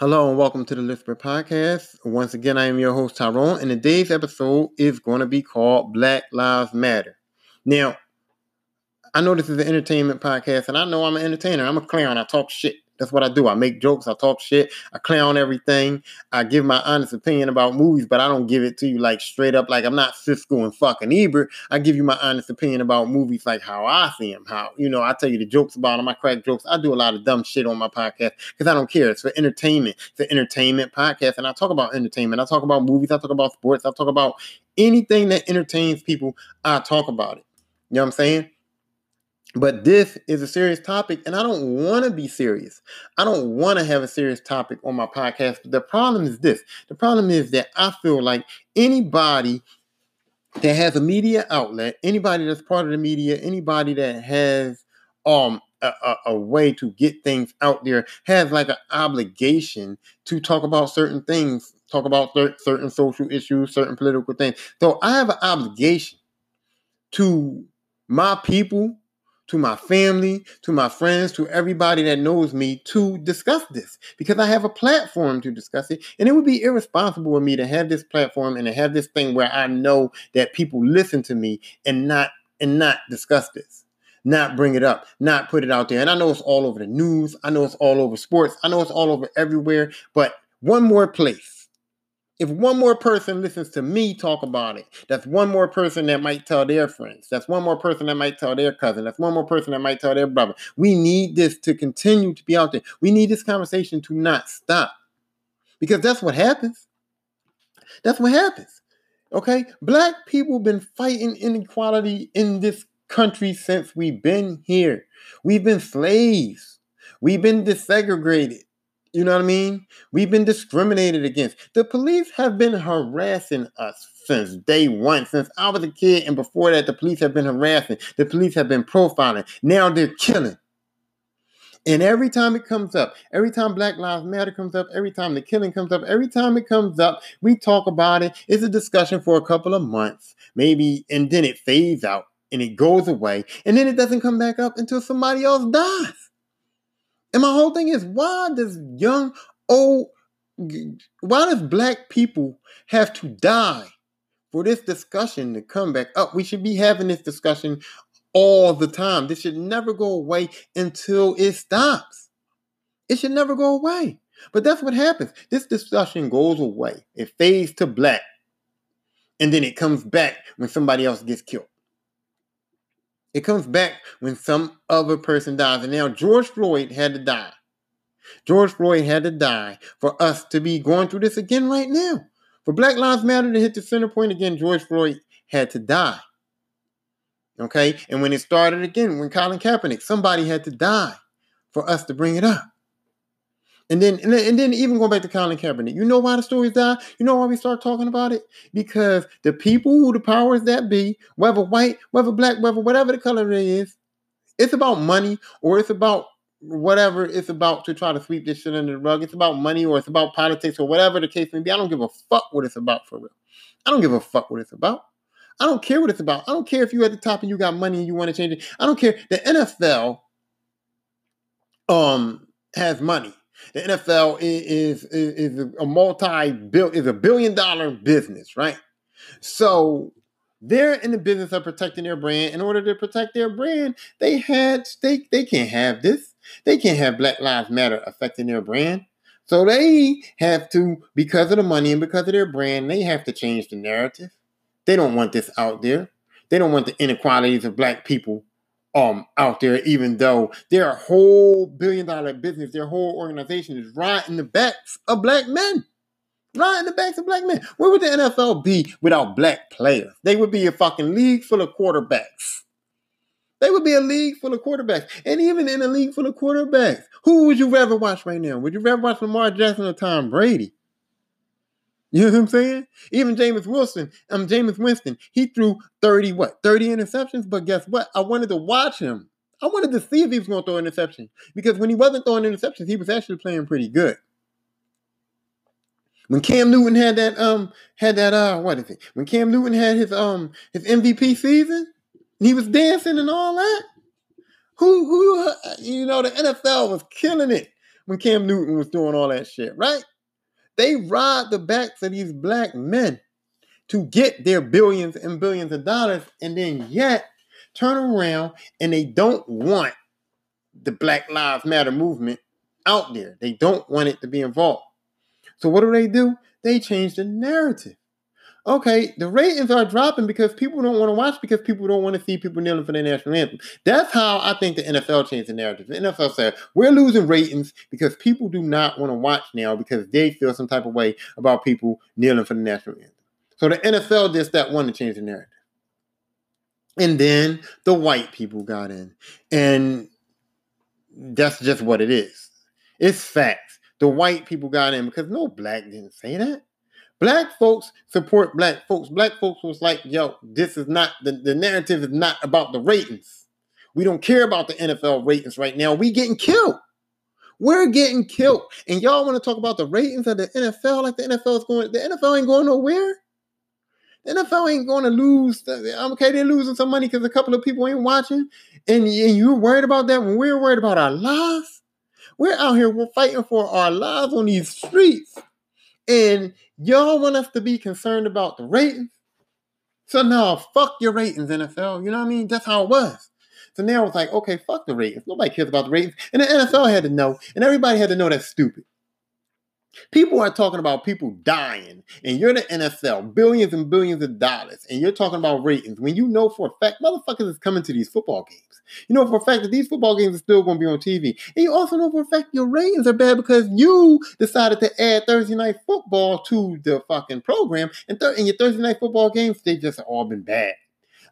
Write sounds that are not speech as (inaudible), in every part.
Hello and welcome to the Lisper Podcast. Once again, I am your host Tyrone, and today's episode is going to be called Black Lives Matter. Now, I know this is an entertainment podcast, and I know I'm an entertainer. I'm a clown. I talk shit. That's what I do. I make jokes, I talk shit, I clown everything. I give my honest opinion about movies, but I don't give it to you like straight up. Like I'm not Siskel and fucking Ebert. I give you my honest opinion about movies, like how I see them. How you know I tell you the jokes about them. I crack jokes. I do a lot of dumb shit on my podcast because I don't care. It's for entertainment. It's an entertainment podcast, and I talk about entertainment. I talk about movies. I talk about sports. I talk about anything that entertains people. I talk about it. You know what I'm saying? But this is a serious topic, and I don't want to be serious. I don't want to have a serious topic on my podcast. But the problem is this the problem is that I feel like anybody that has a media outlet, anybody that's part of the media, anybody that has um a, a, a, way to get things out there has like an obligation to talk about certain things, talk about certain social issues, certain political things. So I have an obligation to my people to my family, to my friends, to everybody that knows me to discuss this because I have a platform to discuss it. And it would be irresponsible of me to have this platform and to have this thing where I know that people listen to me and not and not discuss this. Not bring it up, not put it out there. And I know it's all over the news. I know it's all over sports. I know it's all over everywhere. But one more place if one more person listens to me talk about it, that's one more person that might tell their friends. That's one more person that might tell their cousin. That's one more person that might tell their brother. We need this to continue to be out there. We need this conversation to not stop because that's what happens. That's what happens. Okay? Black people been fighting inequality in this country since we've been here. We've been slaves. We've been desegregated. You know what I mean? We've been discriminated against. The police have been harassing us since day one, since I was a kid, and before that, the police have been harassing. The police have been profiling. Now they're killing. And every time it comes up, every time Black Lives Matter comes up, every time the killing comes up, every time it comes up, we talk about it. It's a discussion for a couple of months, maybe, and then it fades out and it goes away. And then it doesn't come back up until somebody else dies. And my whole thing is why does young, old, why does black people have to die for this discussion to come back up? We should be having this discussion all the time. This should never go away until it stops. It should never go away. But that's what happens. This discussion goes away. It fades to black. And then it comes back when somebody else gets killed. It comes back when some other person dies. And now George Floyd had to die. George Floyd had to die for us to be going through this again right now. For Black Lives Matter to hit the center point again, George Floyd had to die. Okay? And when it started again, when Colin Kaepernick, somebody had to die for us to bring it up. And then, and then, and then even going back to Colin Kaepernick, you know why the stories die? You know why we start talking about it? Because the people who the powers that be, whether white, whether black, whether whatever the color it is, it's about money or it's about whatever it's about to try to sweep this shit under the rug. It's about money or it's about politics or whatever the case may be. I don't give a fuck what it's about for real. I don't give a fuck what it's about. I don't care what it's about. I don't care if you're at the top and you got money and you want to change it. I don't care. The NFL um has money. The NFL is, is, is a multi bill is a billion dollar business, right? So they're in the business of protecting their brand. In order to protect their brand, they had stake. They can't have this. They can't have Black Lives Matter affecting their brand. So they have to, because of the money and because of their brand, they have to change the narrative. They don't want this out there. They don't want the inequalities of black people um out there, even though their whole billion dollar business, their whole organization is riding the backs of black men. Riding the backs of black men. Where would the NFL be without black players? They would be a fucking league full of quarterbacks. They would be a league full of quarterbacks. And even in a league full of quarterbacks, who would you rather watch right now? Would you rather watch Lamar Jackson or Tom Brady? You know what I'm saying? Even Jameis Wilson, um, Jameis Winston, he threw 30, what, 30 interceptions? But guess what? I wanted to watch him. I wanted to see if he was going to throw an interception. Because when he wasn't throwing interceptions, he was actually playing pretty good. When Cam Newton had that, um, had that, uh, what is it? When Cam Newton had his, um, his MVP season, he was dancing and all that. Who, who, uh, you know, the NFL was killing it when Cam Newton was doing all that shit, right? They ride the backs of these black men to get their billions and billions of dollars, and then yet turn around and they don't want the Black Lives Matter movement out there. They don't want it to be involved. So what do they do? They change the narrative. Okay, the ratings are dropping because people don't want to watch because people don't want to see people kneeling for the national anthem. That's how I think the NFL changed the narrative. The NFL said we're losing ratings because people do not want to watch now because they feel some type of way about people kneeling for the national anthem. So the NFL just that one to change the narrative. And then the white people got in. And that's just what it is. It's facts. The white people got in because no black didn't say that. Black folks support black folks. Black folks was like, yo, this is not the, the narrative is not about the ratings. We don't care about the NFL ratings right now. We getting killed. We're getting killed. And y'all want to talk about the ratings of the NFL like the NFL is going, the NFL ain't going nowhere. The NFL ain't going to lose. Okay, they're losing some money because a couple of people ain't watching. And, and you're worried about that when we're worried about our lives. We're out here, we're fighting for our lives on these streets. And y'all want us to be concerned about the ratings? So now, fuck your ratings, NFL. You know what I mean? That's how it was. So now it's like, okay, fuck the ratings. Nobody cares about the ratings. And the NFL had to know, and everybody had to know that's stupid. People are talking about people dying, and you're the NFL, billions and billions of dollars, and you're talking about ratings when you know for a fact motherfuckers is coming to these football games. You know for a fact that these football games are still going to be on TV. And you also know for a fact your ratings are bad because you decided to add Thursday night football to the fucking program, and, th- and your Thursday night football games, they just all been bad.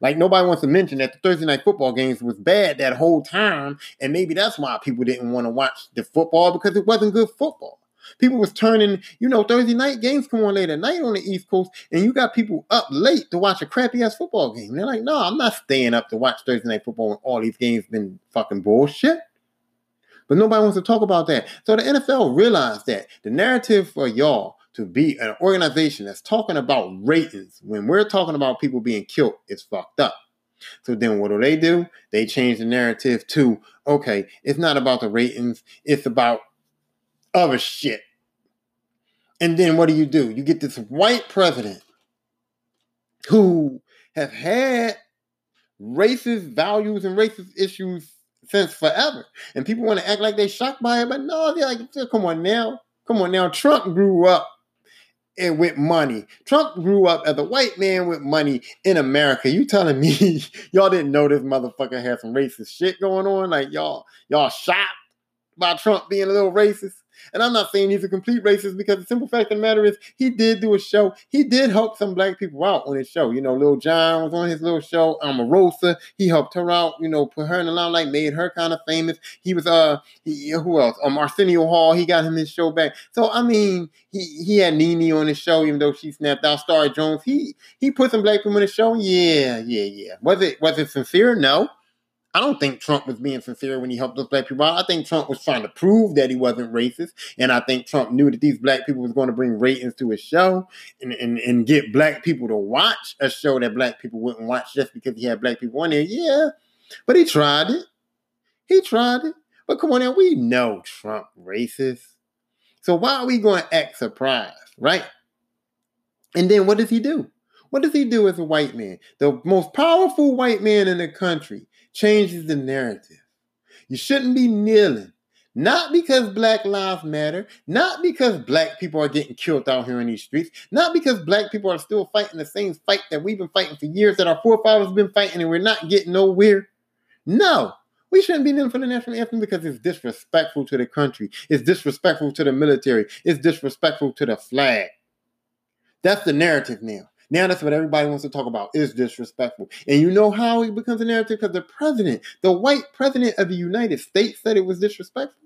Like nobody wants to mention that the Thursday night football games was bad that whole time, and maybe that's why people didn't want to watch the football because it wasn't good football. People was turning, you know, Thursday night games come on late at night on the East Coast, and you got people up late to watch a crappy ass football game. they're like, no, I'm not staying up to watch Thursday night football when all these games been fucking bullshit. But nobody wants to talk about that. So the NFL realized that the narrative for y'all to be an organization that's talking about ratings when we're talking about people being killed is fucked up. So then what do they do? They change the narrative to, okay, it's not about the ratings, it's about other shit. And then what do you do? You get this white president who have had racist values and racist issues since forever. And people want to act like they shocked by it, but no, they're like, come on now. Come on now. Trump grew up and with money. Trump grew up as a white man with money in America. You telling me (laughs) y'all didn't know this motherfucker had some racist shit going on? Like y'all, y'all shocked by Trump being a little racist? And I'm not saying he's a complete racist because the simple fact of the matter is he did do a show. He did help some black people out on his show. You know, Lil Jon was on his little show. Omarosa, he helped her out, you know, put her in the limelight, made her kind of famous. He was uh he, who else? Um Arsenio Hall, he got him his show back. So I mean, he he had Nene on his show, even though she snapped out. Star Jones, he he put some black people in the show. Yeah, yeah, yeah. Was it was it sincere? No. I don't think Trump was being sincere when he helped those black people out. I think Trump was trying to prove that he wasn't racist. And I think Trump knew that these black people was going to bring ratings to his show and, and, and get black people to watch a show that black people wouldn't watch just because he had black people on there. Yeah. But he tried it. He tried it. But come on now, we know Trump racist. So why are we going to act surprised, right? And then what does he do? What does he do as a white man? The most powerful white man in the country changes the narrative. You shouldn't be kneeling. Not because Black Lives Matter, not because black people are getting killed out here in these streets, not because black people are still fighting the same fight that we've been fighting for years, that our forefathers have been fighting, and we're not getting nowhere. No, we shouldn't be kneeling for the national anthem because it's disrespectful to the country, it's disrespectful to the military, it's disrespectful to the flag. That's the narrative now. Now that's what everybody wants to talk about is disrespectful. And you know how it becomes a narrative? Because the president, the white president of the United States said it was disrespectful.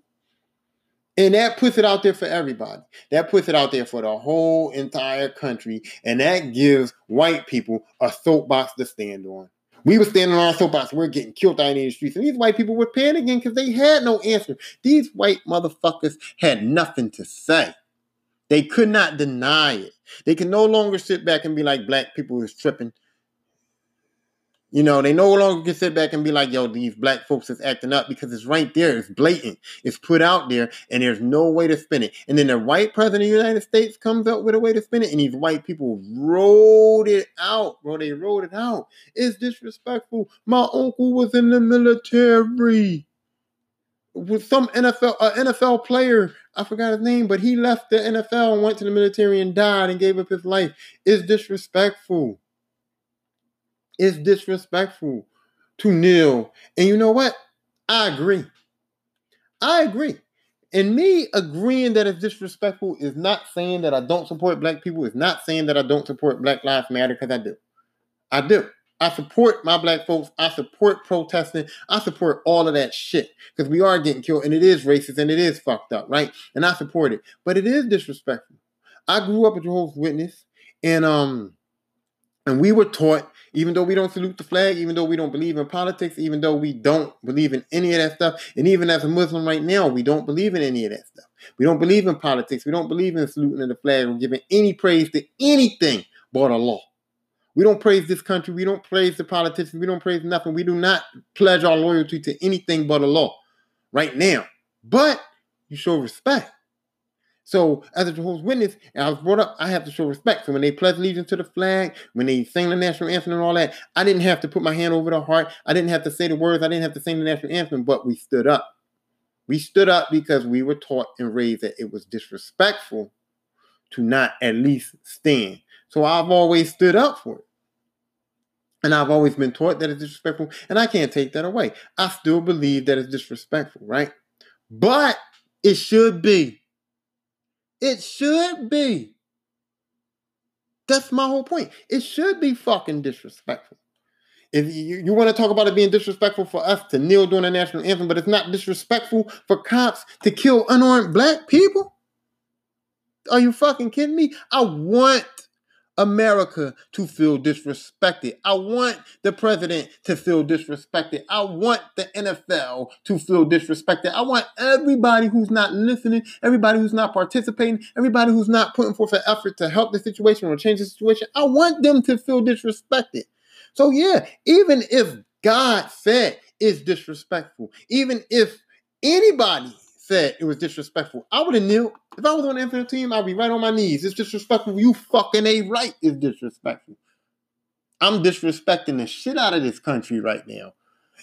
And that puts it out there for everybody. That puts it out there for the whole entire country. And that gives white people a soapbox to stand on. We were standing on our soapbox. We're getting killed out in the streets. And these white people were panicking because they had no answer. These white motherfuckers had nothing to say. They could not deny it. They can no longer sit back and be like black people is tripping. You know, they no longer can sit back and be like, yo, these black folks is acting up because it's right there. It's blatant. It's put out there and there's no way to spin it. And then the white president of the United States comes up with a way to spin it and these white people rolled it out, bro. They rolled it out. It's disrespectful. My uncle was in the military with some NFL uh, NFL player. I forgot his name, but he left the NFL and went to the military and died and gave up his life. It's disrespectful. It's disrespectful to kneel. And you know what? I agree. I agree. And me agreeing that it's disrespectful is not saying that I don't support black people. It's not saying that I don't support Black Lives Matter because I do. I do. I support my black folks. I support protesting. I support all of that shit because we are getting killed and it is racist and it is fucked up, right? And I support it, but it is disrespectful. I grew up a Jehovah's Witness, and um, and we were taught, even though we don't salute the flag, even though we don't believe in politics, even though we don't believe in any of that stuff, and even as a Muslim right now, we don't believe in any of that stuff. We don't believe in politics. We don't believe in saluting the flag or giving any praise to anything but Allah. We don't praise this country. We don't praise the politicians. We don't praise nothing. We do not pledge our loyalty to anything but Allah right now. But you show respect. So, as a Jehovah's Witness, and I was brought up, I have to show respect. So, when they pledge allegiance to the flag, when they sing the national anthem and all that, I didn't have to put my hand over the heart. I didn't have to say the words. I didn't have to sing the national anthem, but we stood up. We stood up because we were taught and raised that it was disrespectful to not at least stand. So, I've always stood up for it. And I've always been taught that it's disrespectful, and I can't take that away. I still believe that it's disrespectful, right? But it should be. It should be. That's my whole point. It should be fucking disrespectful. If you, you want to talk about it being disrespectful for us to kneel during the national anthem, but it's not disrespectful for cops to kill unarmed black people? Are you fucking kidding me? I want America to feel disrespected. I want the president to feel disrespected. I want the NFL to feel disrespected. I want everybody who's not listening, everybody who's not participating, everybody who's not putting forth an effort to help the situation or change the situation. I want them to feel disrespected. So, yeah, even if God said it's disrespectful, even if anybody said it was disrespectful, I would have knew. If I was on the NFL team, I'd be right on my knees. It's disrespectful. You fucking a right is disrespectful. I'm disrespecting the shit out of this country right now.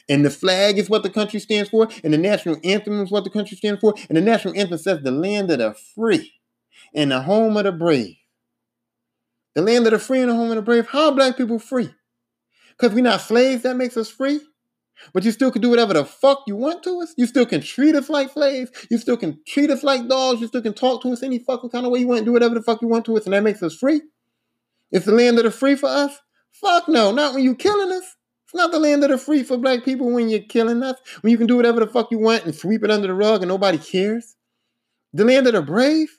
And the flag is what the country stands for, and the national anthem is what the country stands for, and the national anthem says the land of the free and the home of the brave. The land of the free and the home of the brave. How are black people free? Because we're not slaves, that makes us free? But you still can do whatever the fuck you want to us. You still can treat us like slaves. You still can treat us like dogs. You still can talk to us any fucking kind of way you want, do whatever the fuck you want to us, and that makes us free. It's the land of the free for us? Fuck no, not when you're killing us. It's not the land of the free for black people when you're killing us, when you can do whatever the fuck you want and sweep it under the rug and nobody cares. The land of the brave?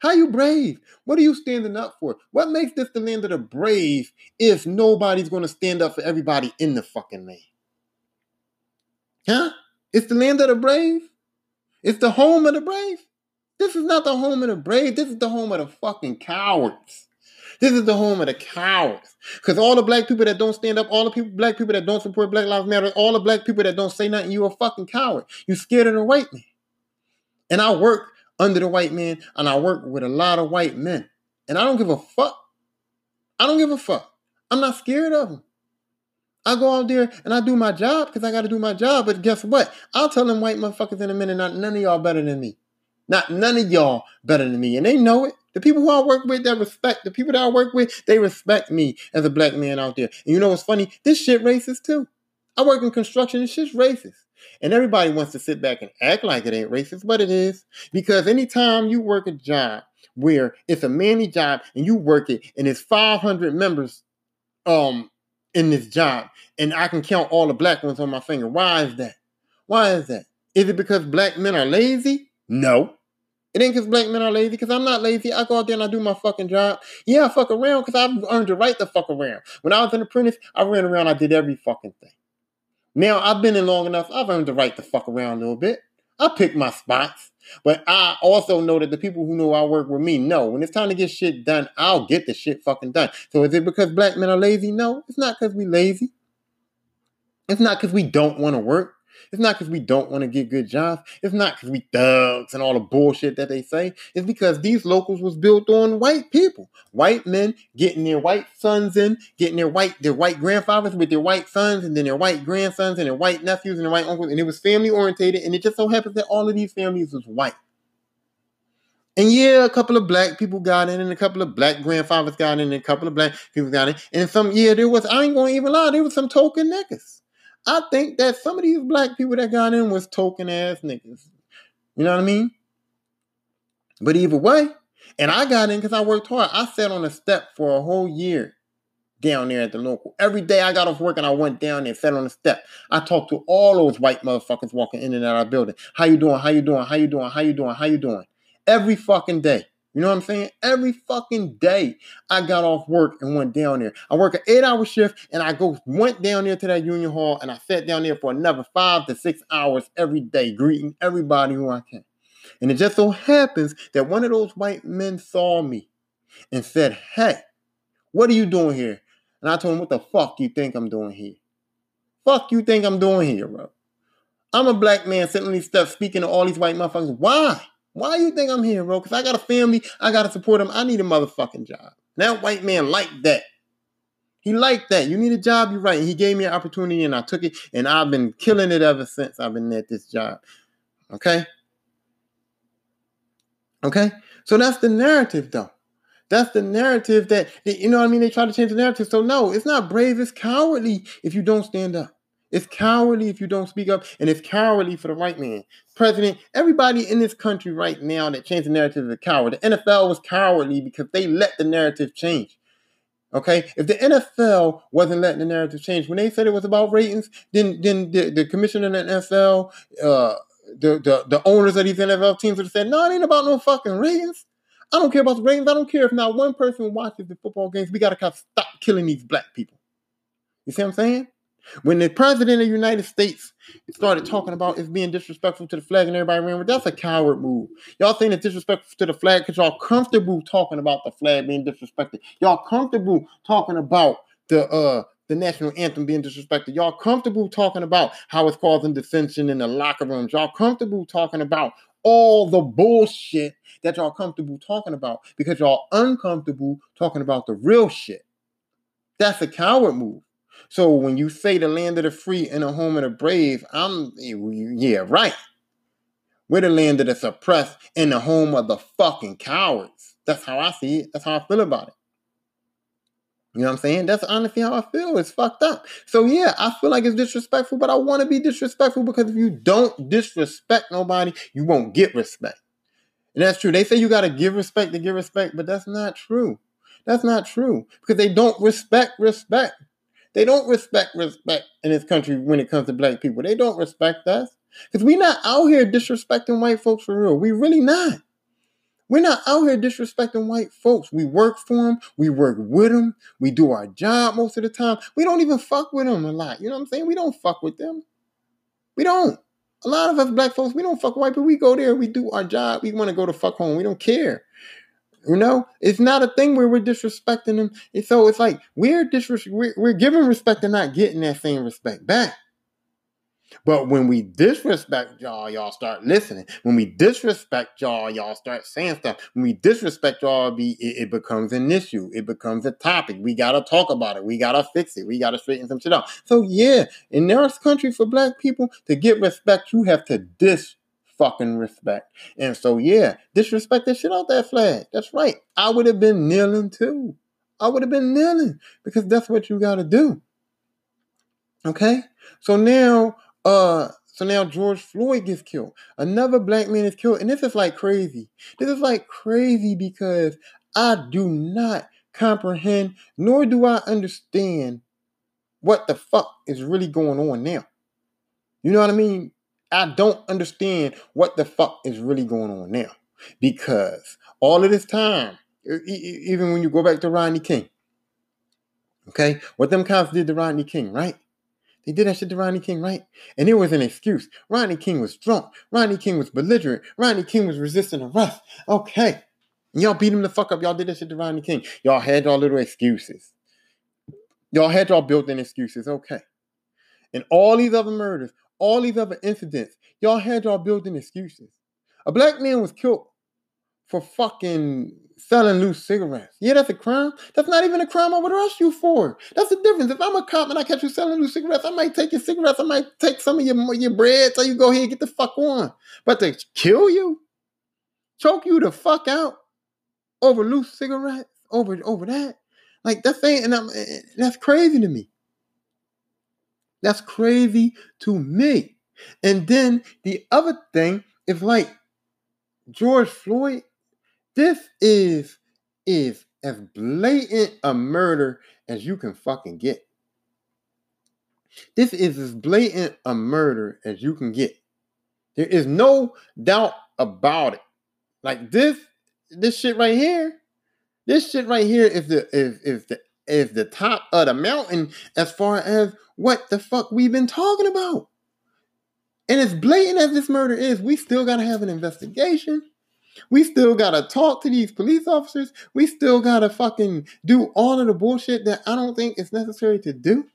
How you brave? What are you standing up for? What makes this the land of the brave if nobody's gonna stand up for everybody in the fucking land? Huh? It's the land of the brave. It's the home of the brave. This is not the home of the brave. This is the home of the fucking cowards. This is the home of the cowards. Because all the black people that don't stand up, all the people, black people that don't support Black Lives Matter, all the black people that don't say nothing, you a fucking coward. You scared of the white man. And I work under the white man, and I work with a lot of white men. And I don't give a fuck. I don't give a fuck. I'm not scared of them. I go out there and I do my job because I got to do my job. But guess what? I'll tell them white motherfuckers in a minute, not none of y'all better than me. Not none of y'all better than me. And they know it. The people who I work with, they respect. The people that I work with, they respect me as a black man out there. And you know what's funny? This shit racist too. I work in construction. This shit's racist. And everybody wants to sit back and act like it ain't racist, but it is. Because anytime you work a job where it's a manly job and you work it and it's 500 members um in this job, and I can count all the black ones on my finger. Why is that? Why is that? Is it because black men are lazy? No. It ain't because black men are lazy, because I'm not lazy. I go out there and I do my fucking job. Yeah, I fuck around because I've earned the right to fuck around. When I was an apprentice, I ran around, I did every fucking thing. Now I've been in long enough, I've earned the right to fuck around a little bit. I pick my spots. But I also know that the people who know I work with me know when it's time to get shit done, I'll get the shit fucking done. So is it because black men are lazy? No, it's not because we lazy. It's not because we don't want to work. It's not because we don't want to get good jobs. It's not because we thugs and all the bullshit that they say. It's because these locals was built on white people, white men getting their white sons in, getting their white their white grandfathers with their white sons, and then their white grandsons and their white nephews and their white uncles, and it was family orientated. And it just so happens that all of these families was white. And yeah, a couple of black people got in, and a couple of black grandfathers got in, and a couple of black people got in. And some, yeah, there was, I ain't gonna even lie, there was some token niggas. I think that some of these black people that got in was token ass niggas. You know what I mean? But either way, and I got in because I worked hard. I sat on a step for a whole year down there at the local. Every day I got off work and I went down there, sat on the step. I talked to all those white motherfuckers walking in and out of our building. How you doing? How you doing? How you doing? How you doing? How you doing? Every fucking day. You know what I'm saying? Every fucking day I got off work and went down there. I work an eight hour shift and I go went down there to that union hall and I sat down there for another five to six hours every day, greeting everybody who I can. And it just so happens that one of those white men saw me and said, Hey, what are you doing here? And I told him, What the fuck you think I'm doing here? Fuck you think I'm doing here, bro? I'm a black man sitting on these steps speaking to all these white motherfuckers. Why? Why you think I'm here, bro? Because I got a family. I got to support them. I need a motherfucking job. That white man liked that. He liked that. You need a job, you're right. And he gave me an opportunity and I took it. And I've been killing it ever since I've been at this job. Okay? Okay? So that's the narrative, though. That's the narrative that, you know what I mean? They try to change the narrative. So, no, it's not brave. It's cowardly if you don't stand up. It's cowardly if you don't speak up, and it's cowardly for the white man. President, everybody in this country right now that changed the narrative is a coward. The NFL was cowardly because they let the narrative change. Okay, if the NFL wasn't letting the narrative change, when they said it was about ratings, then then the, the commissioner of the NFL, uh, the, the the owners of these NFL teams would have said, "No, it ain't about no fucking ratings. I don't care about the ratings. I don't care if not one person watches the football games. We got to stop killing these black people." You see what I'm saying? When the president of the United States started talking about it being disrespectful to the flag and everybody ran that's a coward move. Y'all think it's disrespectful to the flag because y'all comfortable talking about the flag being disrespected. Y'all comfortable talking about the uh the national anthem being disrespected. Y'all comfortable talking about how it's causing dissension in the locker rooms. Y'all comfortable talking about all the bullshit that y'all comfortable talking about because y'all uncomfortable talking about the real shit. That's a coward move. So when you say the land of the free and the home of the brave, I'm yeah, right. We're the land of the suppressed and the home of the fucking cowards. That's how I see it. That's how I feel about it. You know what I'm saying? That's honestly how I feel. It's fucked up. So yeah, I feel like it's disrespectful, but I want to be disrespectful because if you don't disrespect nobody, you won't get respect. And that's true. They say you got to give respect to give respect, but that's not true. That's not true because they don't respect respect. They don't respect respect in this country when it comes to black people. They don't respect us. Because we're not out here disrespecting white folks for real. We really not. We're not out here disrespecting white folks. We work for them. We work with them. We do our job most of the time. We don't even fuck with them a lot. You know what I'm saying? We don't fuck with them. We don't. A lot of us black folks, we don't fuck white people. We go there, we do our job. We want to go to fuck home. We don't care. You know, it's not a thing where we're disrespecting them. And so it's like we're disres- we're, we're giving respect and not getting that same respect back. But when we disrespect y'all, y'all start listening. When we disrespect y'all, y'all start saying stuff. When we disrespect y'all, be it, it, becomes an issue. It becomes a topic. We gotta talk about it. We gotta fix it. We gotta straighten some shit out. So yeah, in this country for black people to get respect, you have to dis fucking respect. And so, yeah, disrespect the shit out that flag. That's right. I would have been kneeling too. I would have been kneeling because that's what you got to do. Okay? So now, uh, so now George Floyd gets killed. Another black man is killed. And this is like crazy. This is like crazy because I do not comprehend, nor do I understand what the fuck is really going on now. You know what I mean? I don't understand what the fuck is really going on now. Because all of this time, even when you go back to Rodney King, okay, what them cops did to Rodney King, right? They did that shit to Rodney King, right? And it was an excuse. Rodney King was drunk. Rodney King was belligerent. Rodney King was resisting arrest. Okay. Y'all beat him the fuck up. Y'all did that shit to Rodney King. Y'all had y'all little excuses. Y'all had y'all built in excuses. Okay. and all these other murders, all these other incidents, y'all had y'all building excuses. A black man was killed for fucking selling loose cigarettes. Yeah, that's a crime. That's not even a crime I would arrest you for. That's the difference. If I'm a cop and I catch you selling loose cigarettes, I might take your cigarettes. I might take some of your, your bread. Tell you go ahead and get the fuck on. But to kill you, choke you the fuck out over loose cigarettes, over over that, like that's and I'm, that's crazy to me. That's crazy to me. And then the other thing is like George Floyd this is is as blatant a murder as you can fucking get. This is as blatant a murder as you can get. There is no doubt about it. Like this, this shit right here, this shit right here is the is is the is the top of the mountain as far as what the fuck we've been talking about. And as blatant as this murder is, we still gotta have an investigation. We still gotta talk to these police officers. We still gotta fucking do all of the bullshit that I don't think is necessary to do.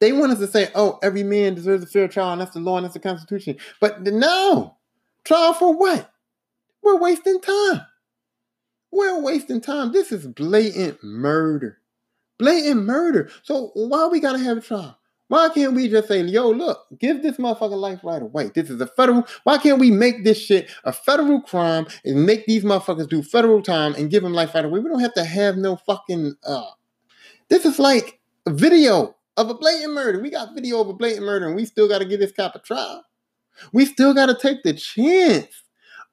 They want us to say, oh, every man deserves a fair trial, and that's the law and that's the Constitution. But no, trial for what? We're wasting time. We're wasting time. This is blatant murder. Blatant murder. So why we gotta have a trial? Why can't we just say, yo, look, give this motherfucker life right away? This is a federal. Why can't we make this shit a federal crime and make these motherfuckers do federal time and give them life right away? We don't have to have no fucking. uh This is like a video of a blatant murder. We got video of a blatant murder, and we still got to give this cop a trial. We still got to take the chance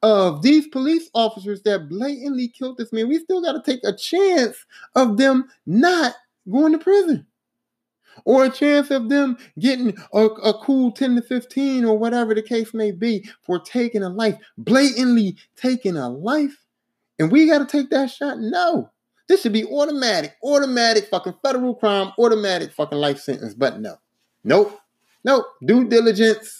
of these police officers that blatantly killed this man. We still got to take a chance of them not going to prison or a chance of them getting a, a, cool 10 to 15 or whatever the case may be for taking a life, blatantly taking a life. And we got to take that shot? No. This should be automatic, automatic fucking federal crime, automatic fucking life sentence. But no. Nope. Nope. Due diligence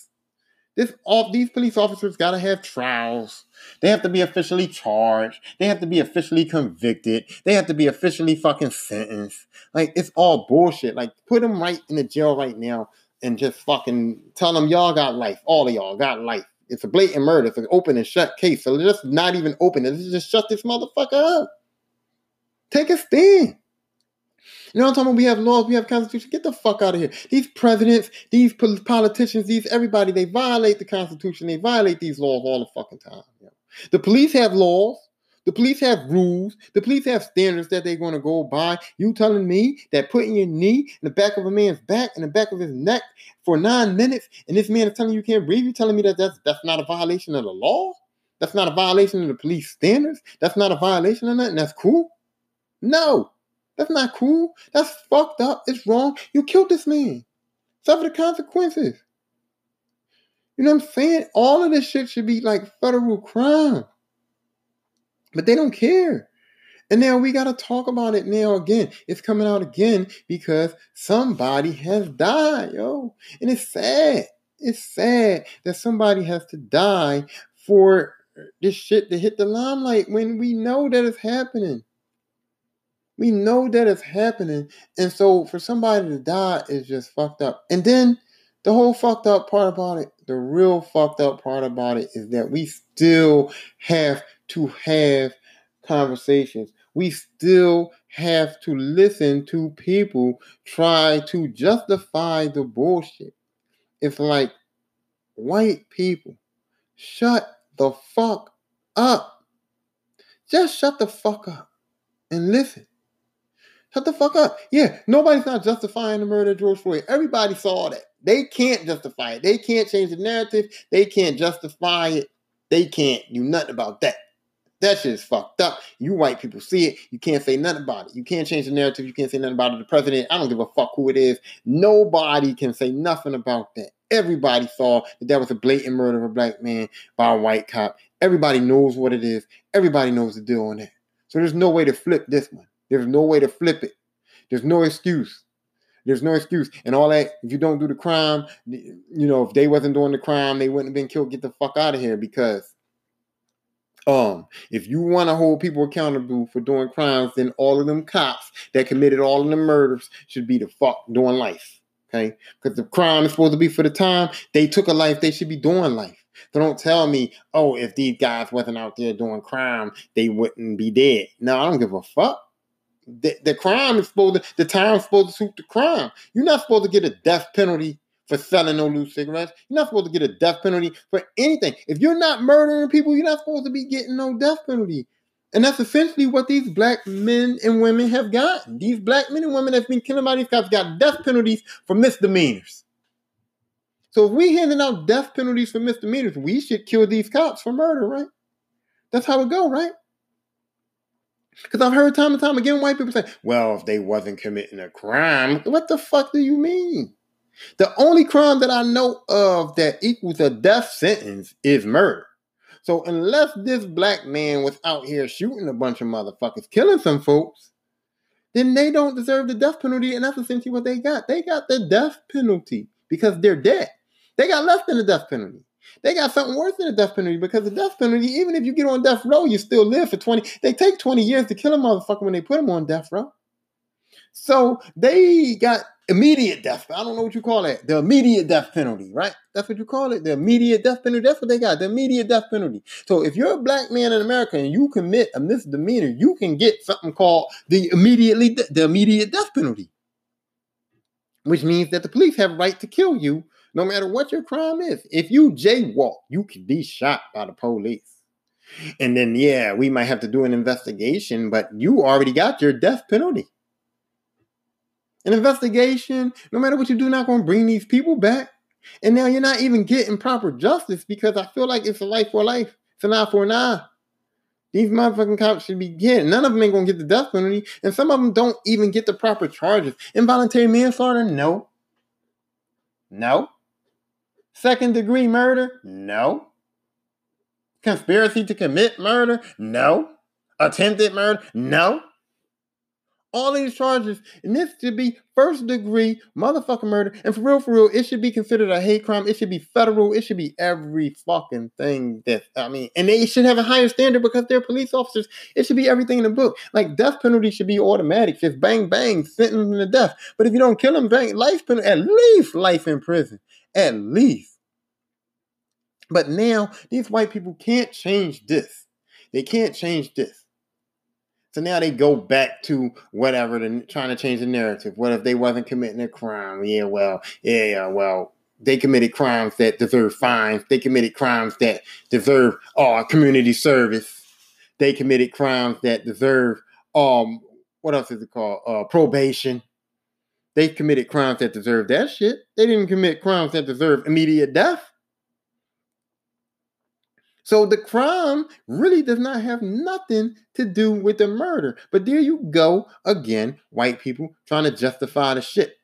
this all these police officers gotta have trials. They have to be officially charged. They have to be officially convicted. They have to be officially fucking sentenced. Like it's all bullshit. Like put them right in the jail right now and just fucking tell them y'all got life. All of y'all got life. It's a blatant murder. It's an open and shut case. So let's not even open it. Just shut this motherfucker up. Take a stand. You know what I'm talking about? We have laws, we have constitution. Get the fuck out of here. These presidents, these politicians, these everybody, they violate the constitution. They violate these laws all the fucking time. The police have laws. The police have rules. The police have standards that they're going to go by. You telling me that putting your knee in the back of a man's back, in the back of his neck for nine minutes, and this man is telling you you can't breathe? You telling me that that's that's not a violation of the law? That's not a violation of the police standards? That's not a violation of nothing. that's cool? No, that's not cool. That's fucked up. It's wrong. You killed this man. Suffer the consequences. You know what I'm saying? All of this shit should be like federal crime. But they don't care. And now we got to talk about it now again. It's coming out again because somebody has died, yo. And it's sad. It's sad that somebody has to die for this shit to hit the limelight when we know that it's happening. We know that it's happening. And so for somebody to die is just fucked up. And then the whole fucked up part about it, the real fucked up part about it is that we still have to have conversations. We still have to listen to people try to justify the bullshit. It's like white people, shut the fuck up. Just shut the fuck up and listen. Shut the fuck up. Yeah, nobody's not justifying the murder of George Floyd. Everybody saw that. They can't justify it. They can't change the narrative. They can't justify it. They can't do nothing about that. That shit is fucked up. You white people see it. You can't say nothing about it. You can't change the narrative. You can't say nothing about it. The president, I don't give a fuck who it is. Nobody can say nothing about that. Everybody saw that that was a blatant murder of a black man by a white cop. Everybody knows what it is. Everybody knows the deal on that. So there's no way to flip this one. There's no way to flip it. There's no excuse. There's no excuse. And all that, if you don't do the crime, you know, if they wasn't doing the crime, they wouldn't have been killed. Get the fuck out of here because um, if you want to hold people accountable for doing crimes, then all of them cops that committed all of the murders should be the fuck doing life. Okay, because the crime is supposed to be for the time they took a life, they should be doing life. So don't tell me, oh, if these guys wasn't out there doing crime, they wouldn't be dead. No, I don't give a fuck. The, the crime is supposed to, the time's supposed to suit the crime. You're not supposed to get a death penalty for selling no loose cigarettes. You're not supposed to get a death penalty for anything. If you're not murdering people, you're not supposed to be getting no death penalty. And that's essentially what these black men and women have gotten. These black men and women that's been killing by these cops got death penalties for misdemeanors. So if we handing out death penalties for misdemeanors, we should kill these cops for murder, right? That's how it go, right? Because I've heard time and time again white people say, well, if they wasn't committing a crime, what the fuck do you mean? The only crime that I know of that equals a death sentence is murder. So unless this black man was out here shooting a bunch of motherfuckers, killing some folks, then they don't deserve the death penalty, and that's essentially what they got. They got the death penalty because they're dead. They got less than the death penalty. They got something worse than the death penalty because the death penalty, even if you get on death row, you still live for 20. They take 20 years to kill a motherfucker when they put him on death row. So they got immediate death. I don't know what you call it. The immediate death penalty, right? That's what you call it. The immediate death penalty. That's what they got. The immediate death penalty. So if you're a black man in America and you commit a misdemeanor, you can get something called the immediately the immediate death penalty, which means that the police have a right to kill you no matter what your crime is. If you jaywalk, you can be shot by the police. And then, yeah, we might have to do an investigation, but you already got your death penalty. An investigation, no matter what you do, not going to bring these people back. And now you're not even getting proper justice because I feel like it's a life for life. It's an eye for an eye. These motherfucking cops should be getting. None of them ain't gonna get the death penalty, and some of them don't even get the proper charges. Involuntary manslaughter, no, no. Second degree murder, no. Conspiracy to commit murder, no. Attempted murder, no all these charges, and this should be first degree motherfucking murder. And for real, for real, it should be considered a hate crime. It should be federal. It should be every fucking thing that I mean, and they should have a higher standard because they're police officers. It should be everything in the book. Like death penalty should be automatic, just bang bang, sentence to death. But if you don't kill them, bang life penalty, at least life in prison, at least. But now these white people can't change this. They can't change this. So now they go back to whatever, the, trying to change the narrative. What if they wasn't committing a crime? Yeah, well, yeah, well, they committed crimes that deserve fines. They committed crimes that deserve uh, community service. They committed crimes that deserve um, what else is it called? Uh, probation. They committed crimes that deserve that shit. They didn't commit crimes that deserve immediate death. So the crime really does not have nothing to do with the murder. But there you go again, white people trying to justify the shit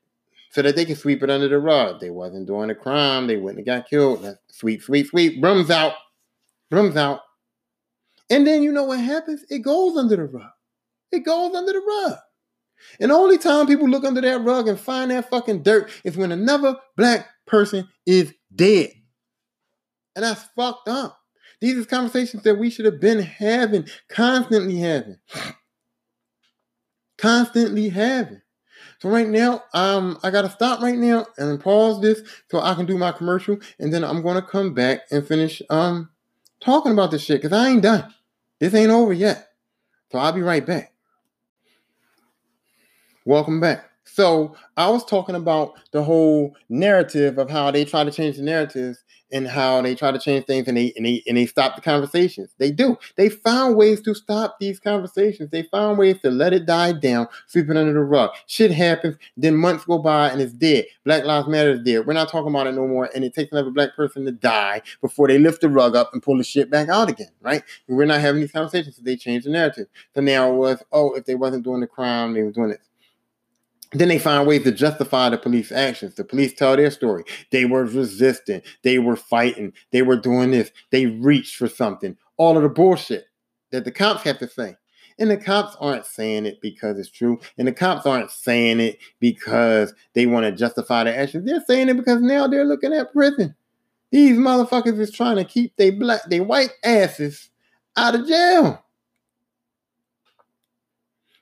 so that they can sweep it under the rug. They wasn't doing a crime, they wouldn't have got killed. Sweep, sweep, sweep, brums out, brums out. And then you know what happens? It goes under the rug. It goes under the rug. And the only time people look under that rug and find that fucking dirt is when another black person is dead. And that's fucked up. These are conversations that we should have been having, constantly having. Constantly having. So right now, um, I gotta stop right now and pause this so I can do my commercial, and then I'm gonna come back and finish um talking about this shit because I ain't done. This ain't over yet. So I'll be right back. Welcome back. So I was talking about the whole narrative of how they try to change the narratives and how they try to change things and they and they and they stop the conversations. They do. They found ways to stop these conversations. They found ways to let it die down, sweep it under the rug. Shit happens, then months go by and it's dead. Black Lives Matter is dead. We're not talking about it no more, and it takes another black person to die before they lift the rug up and pull the shit back out again, right? We're not having these conversations, so they change the narrative. So now it was, oh, if they wasn't doing the crime, they were doing it then they find ways to justify the police actions. The police tell their story. They were resisting. They were fighting. They were doing this. They reached for something. All of the bullshit that the cops have to say. And the cops aren't saying it because it's true. And the cops aren't saying it because they want to justify their actions. They're saying it because now they're looking at prison. These motherfuckers is trying to keep they black, they white asses out of jail.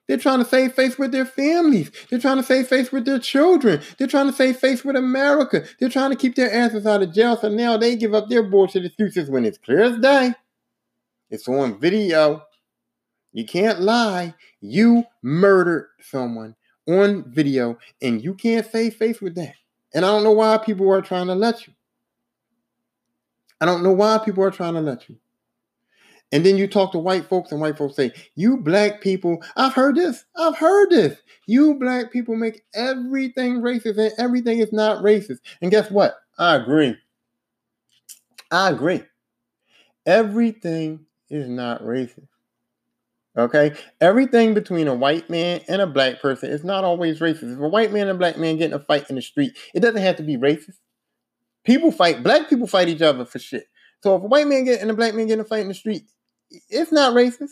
They're trying to save face with their families. They're trying to save face with their children. They're trying to save face with America. They're trying to keep their asses out of jail. So now they give up their bullshit excuses when it's clear as day. It's on video. You can't lie. You murdered someone on video and you can't save face with that. And I don't know why people are trying to let you. I don't know why people are trying to let you. And then you talk to white folks, and white folks say, You black people, I've heard this, I've heard this. You black people make everything racist, and everything is not racist. And guess what? I agree. I agree. Everything is not racist. Okay? Everything between a white man and a black person is not always racist. If a white man and a black man get in a fight in the street, it doesn't have to be racist. People fight, black people fight each other for shit. So if a white man get and a black man get in a fight in the street, it's not racist.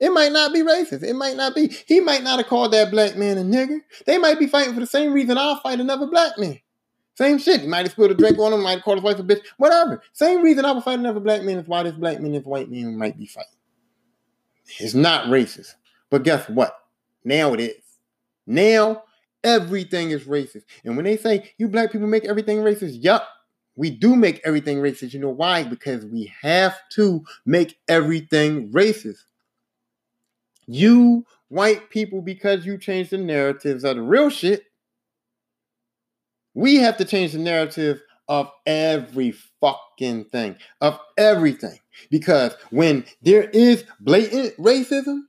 It might not be racist. It might not be. He might not have called that black man a nigger. They might be fighting for the same reason I'll fight another black man. Same shit. He might have spilled a drink on him, might have called his wife a bitch, whatever. Same reason I would fight another black man is why this black man and white man might be fighting. It's not racist. But guess what? Now it is. Now everything is racist. And when they say you black people make everything racist, yup, we do make everything racist. You know why? Because we have to make everything racist. You white people, because you change the narratives of the real shit, we have to change the narrative of every fucking thing, of everything. Because when there is blatant racism,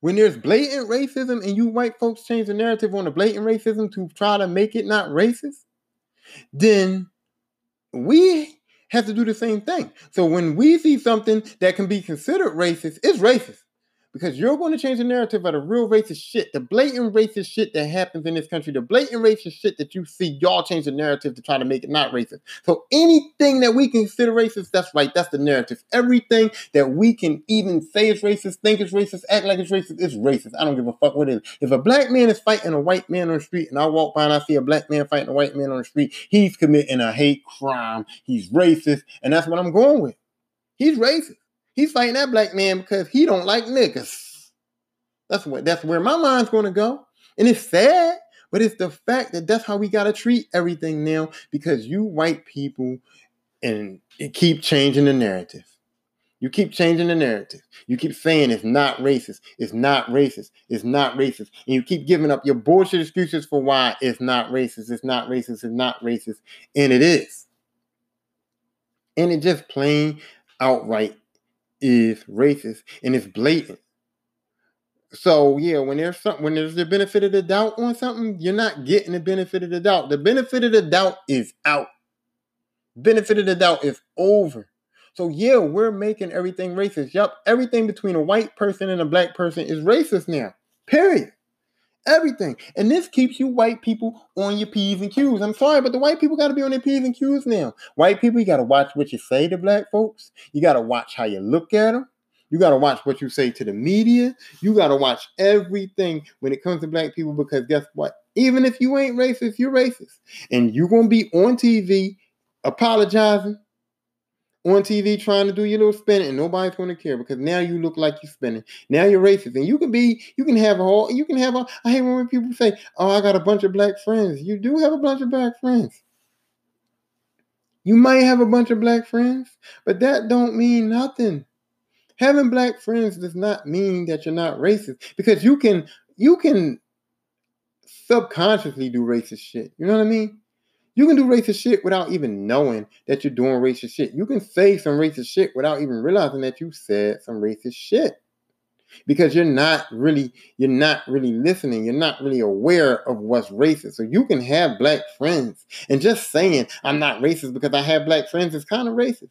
when there's blatant racism and you white folks change the narrative on the blatant racism to try to make it not racist, then we have to do the same thing. So when we see something that can be considered racist, it's racist because you're going to change the narrative of the real racist shit, the blatant racist shit that happens in this country, the blatant racist shit that you see, y'all change the narrative to try to make it not racist. So anything that we consider racist, that's right, that's the narrative. Everything that we can even say is racist, think is racist, act like it's racist, is racist. I don't give a fuck what it is. If a black man is fighting a white man on the street and I walk by and I see a black man fighting a white man on the street, he's committing a hate crime. He's racist, and that's what I'm going with. He's racist. He's fighting that black man because he don't like niggas. That's what that's where my mind's going to go. And it's sad, but it's the fact that that's how we got to treat everything now because you white people and keep changing the narrative. You keep changing the narrative. You keep saying it's not racist. It's not racist. It's not racist. And you keep giving up your bullshit excuses for why it's not racist. It's not racist. It's not racist. And it is. And it just plain outright is racist and it's blatant. So yeah, when there's something when there's the benefit of the doubt on something, you're not getting the benefit of the doubt. The benefit of the doubt is out. Benefit of the doubt is over. So yeah, we're making everything racist. Yup, everything between a white person and a black person is racist now. Period. Everything. And this keeps you white people on your P's and Q's. I'm sorry, but the white people got to be on their P's and Q's now. White people, you got to watch what you say to black folks. You got to watch how you look at them. You got to watch what you say to the media. You got to watch everything when it comes to black people because guess what? Even if you ain't racist, you're racist. And you're going to be on TV apologizing on TV trying to do your little spinning, and nobody's going to care because now you look like you're spinning. Now you're racist, and you can be, you can have a whole, you can have a. I hate when people say, "Oh, I got a bunch of black friends." You do have a bunch of black friends. You might have a bunch of black friends, but that don't mean nothing. Having black friends does not mean that you're not racist because you can, you can subconsciously do racist shit. You know what I mean? You can do racist shit without even knowing that you're doing racist shit. You can say some racist shit without even realizing that you said some racist shit. Because you're not really, you're not really listening. You're not really aware of what's racist. So you can have black friends. And just saying I'm not racist because I have black friends is kind of racist.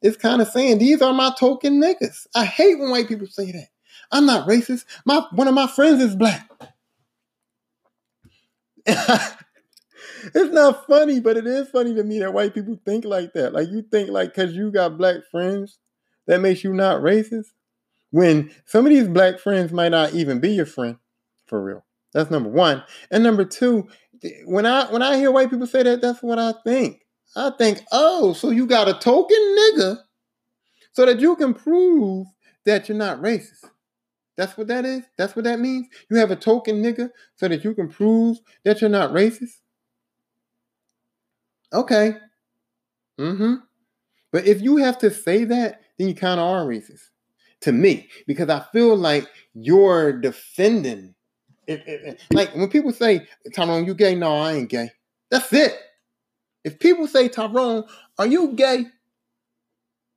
It's kind of saying these are my token niggas. I hate when white people say that. I'm not racist. My one of my friends is black. (laughs) it's not funny, but it is funny to me that white people think like that. Like you think like because you got black friends, that makes you not racist. When some of these black friends might not even be your friend, for real. That's number one. And number two, when I when I hear white people say that, that's what I think. I think, oh, so you got a token nigga, so that you can prove that you're not racist. That's what that is? That's what that means? You have a token nigga so that you can prove that you're not racist? Okay. Mm-hmm. But if you have to say that, then you kind of are racist. To me, because I feel like you're defending. It, it, it, like when people say, Tyrone, you gay? No, I ain't gay. That's it. If people say, Tyrone, are you gay?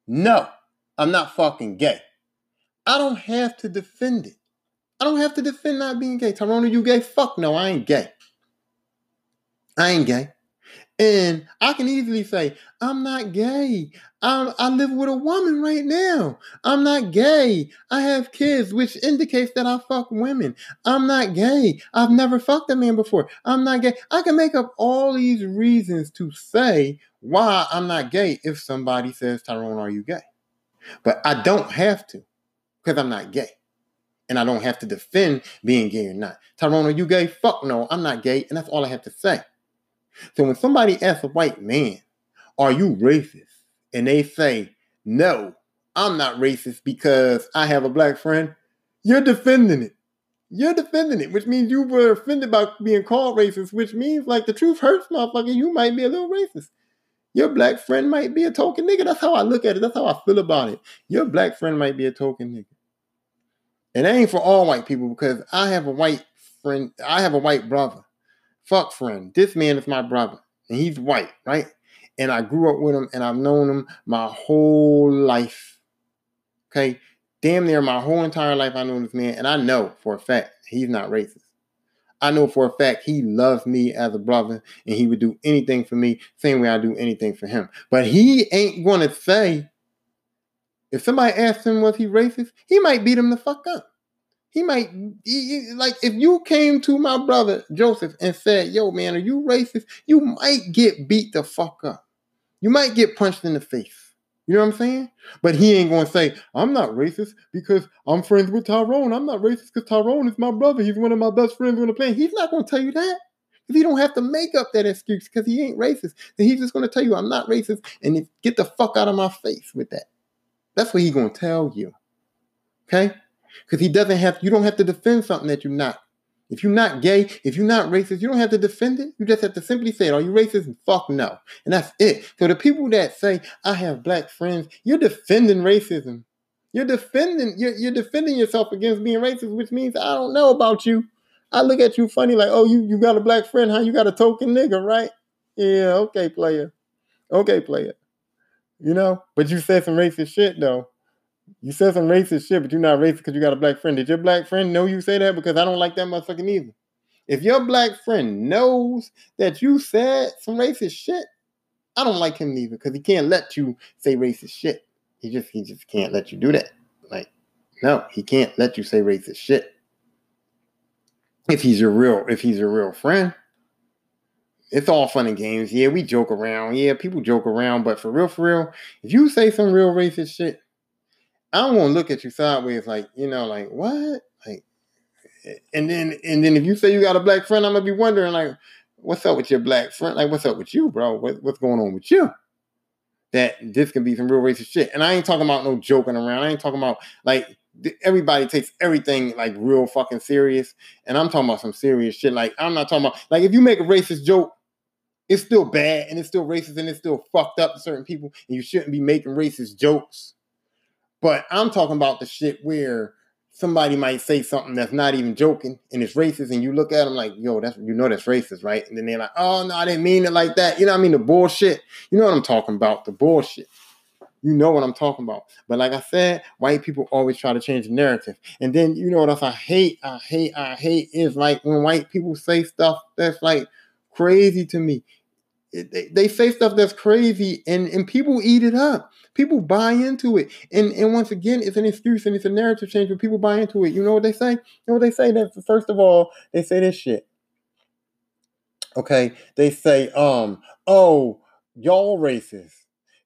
No, I'm not fucking gay. I don't have to defend it. I don't have to defend not being gay. Tyrone, are you gay? Fuck no, I ain't gay. I ain't gay. And I can easily say, I'm not gay. I'm, I live with a woman right now. I'm not gay. I have kids, which indicates that I fuck women. I'm not gay. I've never fucked a man before. I'm not gay. I can make up all these reasons to say why I'm not gay if somebody says, Tyrone, are you gay? But I don't have to because I'm not gay. And I don't have to defend being gay or not. Tyrone, are you gay? Fuck no, I'm not gay. And that's all I have to say. So when somebody asks a white man, Are you racist? And they say, No, I'm not racist because I have a black friend, you're defending it. You're defending it, which means you were offended by being called racist, which means like the truth hurts, motherfucker. You might be a little racist. Your black friend might be a token nigga. That's how I look at it. That's how I feel about it. Your black friend might be a token nigga. And that ain't for all white people because I have a white friend, I have a white brother fuck friend. This man is my brother, and he's white, right? And I grew up with him, and I've known him my whole life. Okay, damn near my whole entire life, I know this man, and I know for a fact he's not racist. I know for a fact he loves me as a brother, and he would do anything for me, same way I do anything for him. But he ain't gonna say. If somebody asks him was he racist, he might beat him the fuck up. He might he, like if you came to my brother Joseph and said, "Yo, man, are you racist?" You might get beat the fuck up. You might get punched in the face. You know what I'm saying? But he ain't gonna say, "I'm not racist because I'm friends with Tyrone." I'm not racist because Tyrone is my brother. He's one of my best friends on the planet. He's not gonna tell you that. Because he don't have to make up that excuse because he ain't racist. Then he's just gonna tell you, "I'm not racist," and get the fuck out of my face with that. That's what he's gonna tell you. Okay? Because he doesn't have, you don't have to defend something that you're not. If you're not gay, if you're not racist, you don't have to defend it. You just have to simply say, it. Are you racist? Fuck no. And that's it. So the people that say, I have black friends, you're defending racism. You're defending, you're, you're defending yourself against being racist, which means I don't know about you. I look at you funny, like, oh, you, you got a black friend, huh? You got a token nigga, right? Yeah, okay, player. Okay, player. You know, but you said some racist shit though. You said some racist shit, but you're not racist because you got a black friend. Did your black friend know you say that? Because I don't like that motherfucking either. If your black friend knows that you said some racist shit, I don't like him either because he can't let you say racist shit. He just he just can't let you do that. Like, no, he can't let you say racist shit. If he's your real, if he's your real friend. It's all fun and games. Yeah, we joke around. Yeah, people joke around, but for real, for real, if you say some real racist shit, I don't want to look at you sideways, like you know, like what, like, and then and then if you say you got a black friend, I'm gonna be wondering, like, what's up with your black friend? Like, what's up with you, bro? What, what's going on with you? That this can be some real racist shit, and I ain't talking about no joking around. I ain't talking about like everybody takes everything like real fucking serious, and I'm talking about some serious shit. Like, I'm not talking about like if you make a racist joke it's still bad and it's still racist and it's still fucked up to certain people and you shouldn't be making racist jokes but I'm talking about the shit where somebody might say something that's not even joking and it's racist, and you look at them like, yo, that's you know that's racist, right? And then they're like, oh no, I didn't mean it like that. You know what I mean? The bullshit. You know what I'm talking about? The bullshit. You know what I'm talking about. But like I said, white people always try to change the narrative. And then you know what else I hate, I hate, I hate is like when white people say stuff that's like crazy to me. They, they say stuff that's crazy and, and people eat it up. People buy into it. And and once again, it's an excuse and it's a narrative change when people buy into it. You know what they say? You know what they say? That first of all, they say this shit. Okay. They say, um, oh, y'all racist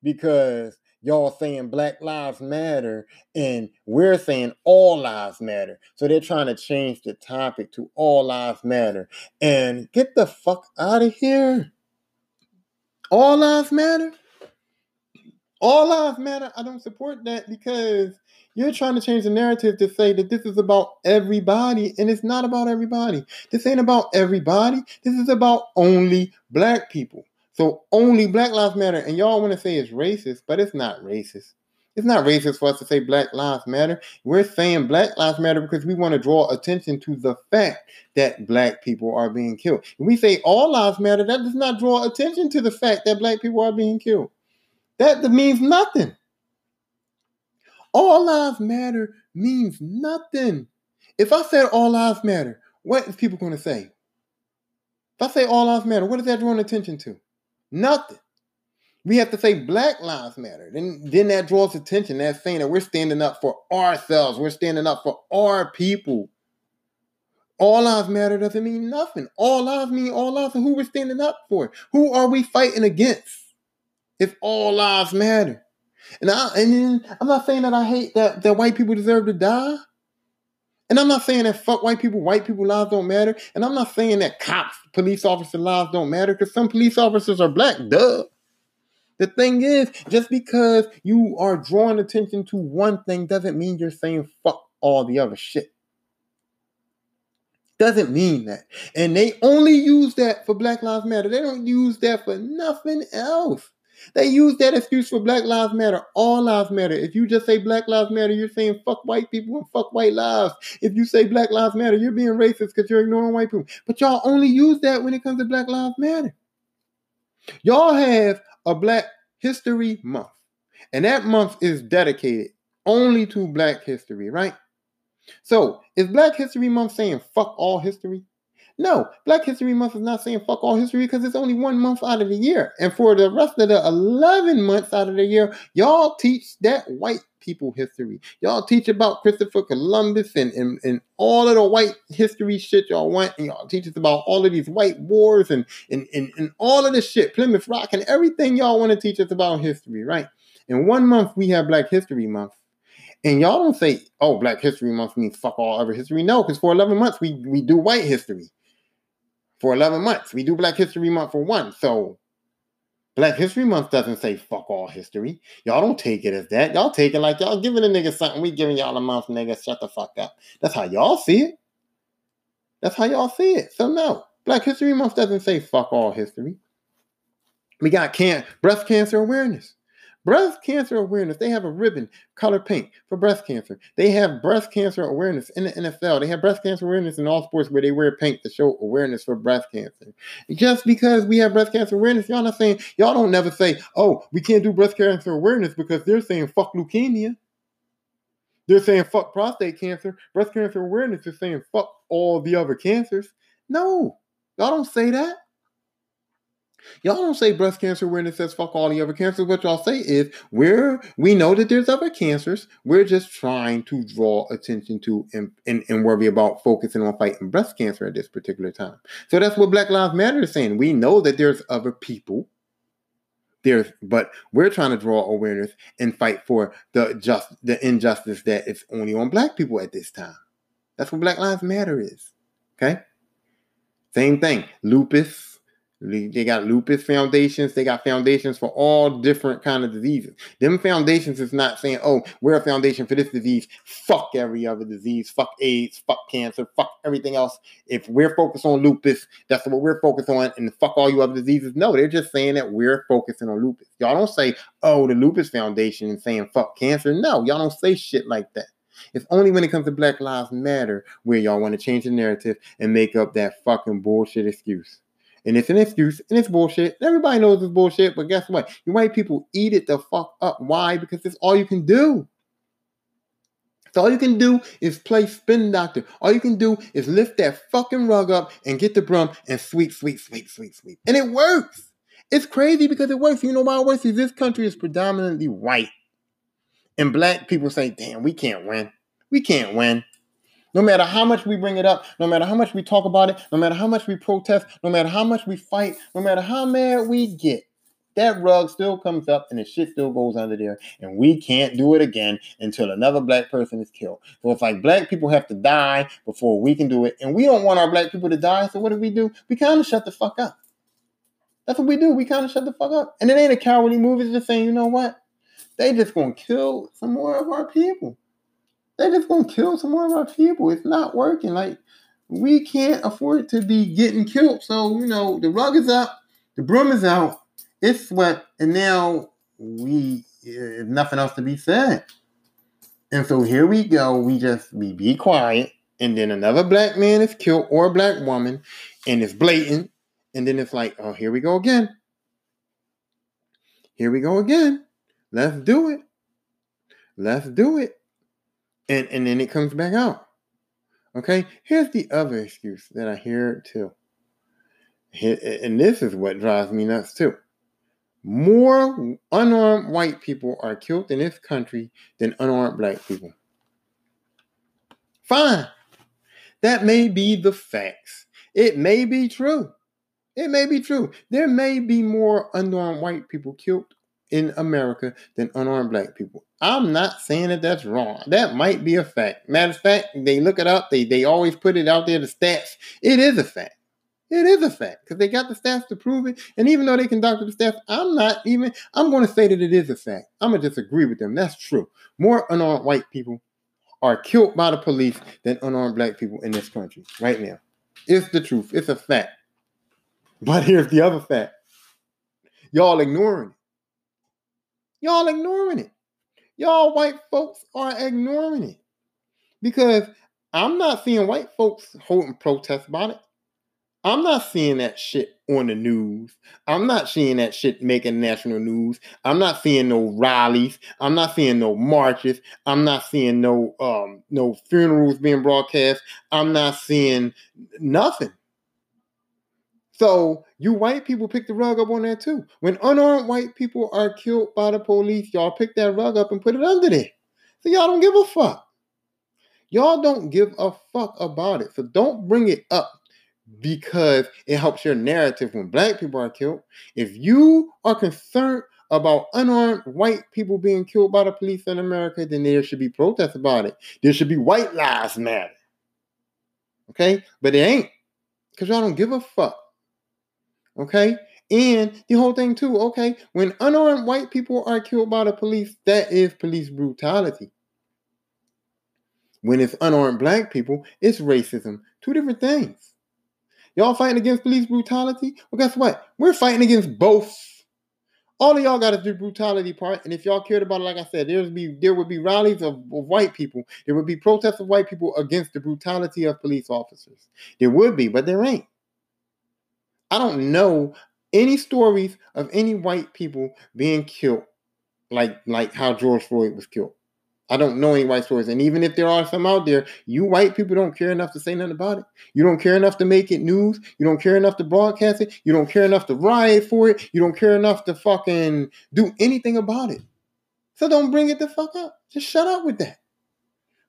because y'all saying Black Lives Matter and we're saying all lives matter. So they're trying to change the topic to all lives matter. And get the fuck out of here. All lives matter? All lives matter. I don't support that because you're trying to change the narrative to say that this is about everybody, and it's not about everybody. This ain't about everybody. This is about only black people. So only Black Lives Matter, and y'all want to say it's racist, but it's not racist. It's not racist for us to say Black Lives Matter. We're saying Black Lives Matter because we want to draw attention to the fact that black people are being killed. When we say all lives matter, that does not draw attention to the fact that black people are being killed. That means nothing. All lives matter means nothing. If I said all lives matter, what is people going to say? If I say all lives matter, what is that drawing attention to? Nothing. We have to say Black Lives Matter. Then, then that draws attention. That's saying that we're standing up for ourselves. We're standing up for our people. All lives matter doesn't mean nothing. All lives mean all lives and who we're standing up for. Who are we fighting against? If all lives matter. And I and I'm not saying that I hate that, that white people deserve to die. And I'm not saying that fuck white people, white people lives don't matter. And I'm not saying that cops, police officer lives don't matter because some police officers are black, duh. The thing is, just because you are drawing attention to one thing doesn't mean you're saying fuck all the other shit. Doesn't mean that. And they only use that for Black Lives Matter. They don't use that for nothing else. They use that excuse for Black Lives Matter. All lives matter. If you just say Black Lives Matter, you're saying fuck white people and fuck white lives. If you say Black Lives Matter, you're being racist because you're ignoring white people. But y'all only use that when it comes to Black Lives Matter. Y'all have a Black History Month, and that month is dedicated only to Black history, right? So, is Black History Month saying fuck all history? No, Black History Month is not saying fuck all history because it's only one month out of the year. And for the rest of the 11 months out of the year, y'all teach that white people history. Y'all teach about Christopher Columbus and, and, and all of the white history shit y'all want. And y'all teach us about all of these white wars and, and, and, and all of this shit, Plymouth Rock and everything y'all want to teach us about history, right? In one month, we have Black History Month. And y'all don't say, oh, Black History Month means fuck all other history. No, because for 11 months, we, we do white history for 11 months. We do Black History Month for one. So Black History Month doesn't say fuck all history. Y'all don't take it as that. Y'all take it like y'all giving a nigga something. We giving y'all a month, nigga. Shut the fuck up. That's how y'all see it. That's how y'all see it. So no, Black History Month doesn't say fuck all history. We got can- breast cancer awareness. Breast cancer awareness, they have a ribbon, color pink, for breast cancer. They have breast cancer awareness in the NFL. They have breast cancer awareness in all sports where they wear pink to show awareness for breast cancer. Just because we have breast cancer awareness, y'all not saying, y'all don't never say, oh, we can't do breast cancer awareness because they're saying fuck leukemia. They're saying fuck prostate cancer. Breast cancer awareness is saying fuck all the other cancers. No, y'all don't say that. Y'all don't say breast cancer when it says fuck all the other cancers. What y'all say is we're we know that there's other cancers. We're just trying to draw attention to and, and, and worry about focusing on fighting breast cancer at this particular time. So that's what Black Lives Matter is saying. We know that there's other people. There's but we're trying to draw awareness and fight for the just the injustice that is only on black people at this time. That's what Black Lives Matter is. Okay? Same thing. Lupus they got lupus foundations. They got foundations for all different kind of diseases. Them foundations is not saying, "Oh, we're a foundation for this disease. Fuck every other disease. Fuck AIDS. Fuck cancer. Fuck everything else." If we're focused on lupus, that's what we're focused on, and fuck all you other diseases. No, they're just saying that we're focusing on lupus. Y'all don't say, "Oh, the lupus foundation," and saying "fuck cancer." No, y'all don't say shit like that. It's only when it comes to Black Lives Matter where y'all want to change the narrative and make up that fucking bullshit excuse. And it's an excuse and it's bullshit. Everybody knows it's bullshit, but guess what? You white people eat it the fuck up. Why? Because it's all you can do. So all you can do is play spin doctor. All you can do is lift that fucking rug up and get the broom and sweep, sweep, sweep, sweep, sweep. And it works. It's crazy because it works. You know why it works? Is this country is predominantly white. And black people say, damn, we can't win. We can't win. No matter how much we bring it up, no matter how much we talk about it, no matter how much we protest, no matter how much we fight, no matter how mad we get, that rug still comes up and the shit still goes under there. And we can't do it again until another black person is killed. So it's like black people have to die before we can do it. And we don't want our black people to die. So what do we do? We kind of shut the fuck up. That's what we do. We kind of shut the fuck up. And it ain't a cowardly move. It's just saying, you know what? they just gonna kill some more of our people. They just gonna kill some more of our people. It's not working. Like we can't afford to be getting killed. So you know the rug is up, the broom is out. It's swept, and now we there's nothing else to be said. And so here we go. We just we be quiet, and then another black man is killed or a black woman, and it's blatant. And then it's like, oh, here we go again. Here we go again. Let's do it. Let's do it. And and then it comes back out. Okay. Here's the other excuse that I hear too. And this is what drives me nuts too. More unarmed white people are killed in this country than unarmed black people. Fine. That may be the facts. It may be true. It may be true. There may be more unarmed white people killed in America than unarmed black people. I'm not saying that that's wrong. That might be a fact. Matter of fact, they look it up. They they always put it out there. The stats. It is a fact. It is a fact because they got the stats to prove it. And even though they conducted the stats, I'm not even, I'm going to say that it is a fact. I'm going to disagree with them. That's true. More unarmed white people are killed by the police than unarmed black people in this country right now. It's the truth. It's a fact. But here's the other fact y'all ignoring it. Y'all ignoring it. Y'all white folks are ignoring it because I'm not seeing white folks holding protests about it. I'm not seeing that shit on the news. I'm not seeing that shit making national news. I'm not seeing no rallies. I'm not seeing no marches. I'm not seeing no um no funerals being broadcast. I'm not seeing nothing. So you white people pick the rug up on that too. When unarmed white people are killed by the police, y'all pick that rug up and put it under there. So y'all don't give a fuck. Y'all don't give a fuck about it. So don't bring it up because it helps your narrative when black people are killed. If you are concerned about unarmed white people being killed by the police in America, then there should be protests about it. There should be white lives matter. Okay? But it ain't. Because y'all don't give a fuck. Okay? And the whole thing, too, okay, when unarmed white people are killed by the police, that is police brutality. When it's unarmed black people, it's racism. Two different things. Y'all fighting against police brutality? Well, guess what? We're fighting against both. All of y'all got to do brutality part, and if y'all cared about it, like I said, there's be there would be rallies of, of white people. There would be protests of white people against the brutality of police officers. There would be, but there ain't. I don't know any stories of any white people being killed like like how George Floyd was killed. I don't know any white stories. And even if there are some out there, you white people don't care enough to say nothing about it. You don't care enough to make it news. You don't care enough to broadcast it. You don't care enough to riot for it. You don't care enough to fucking do anything about it. So don't bring it the fuck up. Just shut up with that.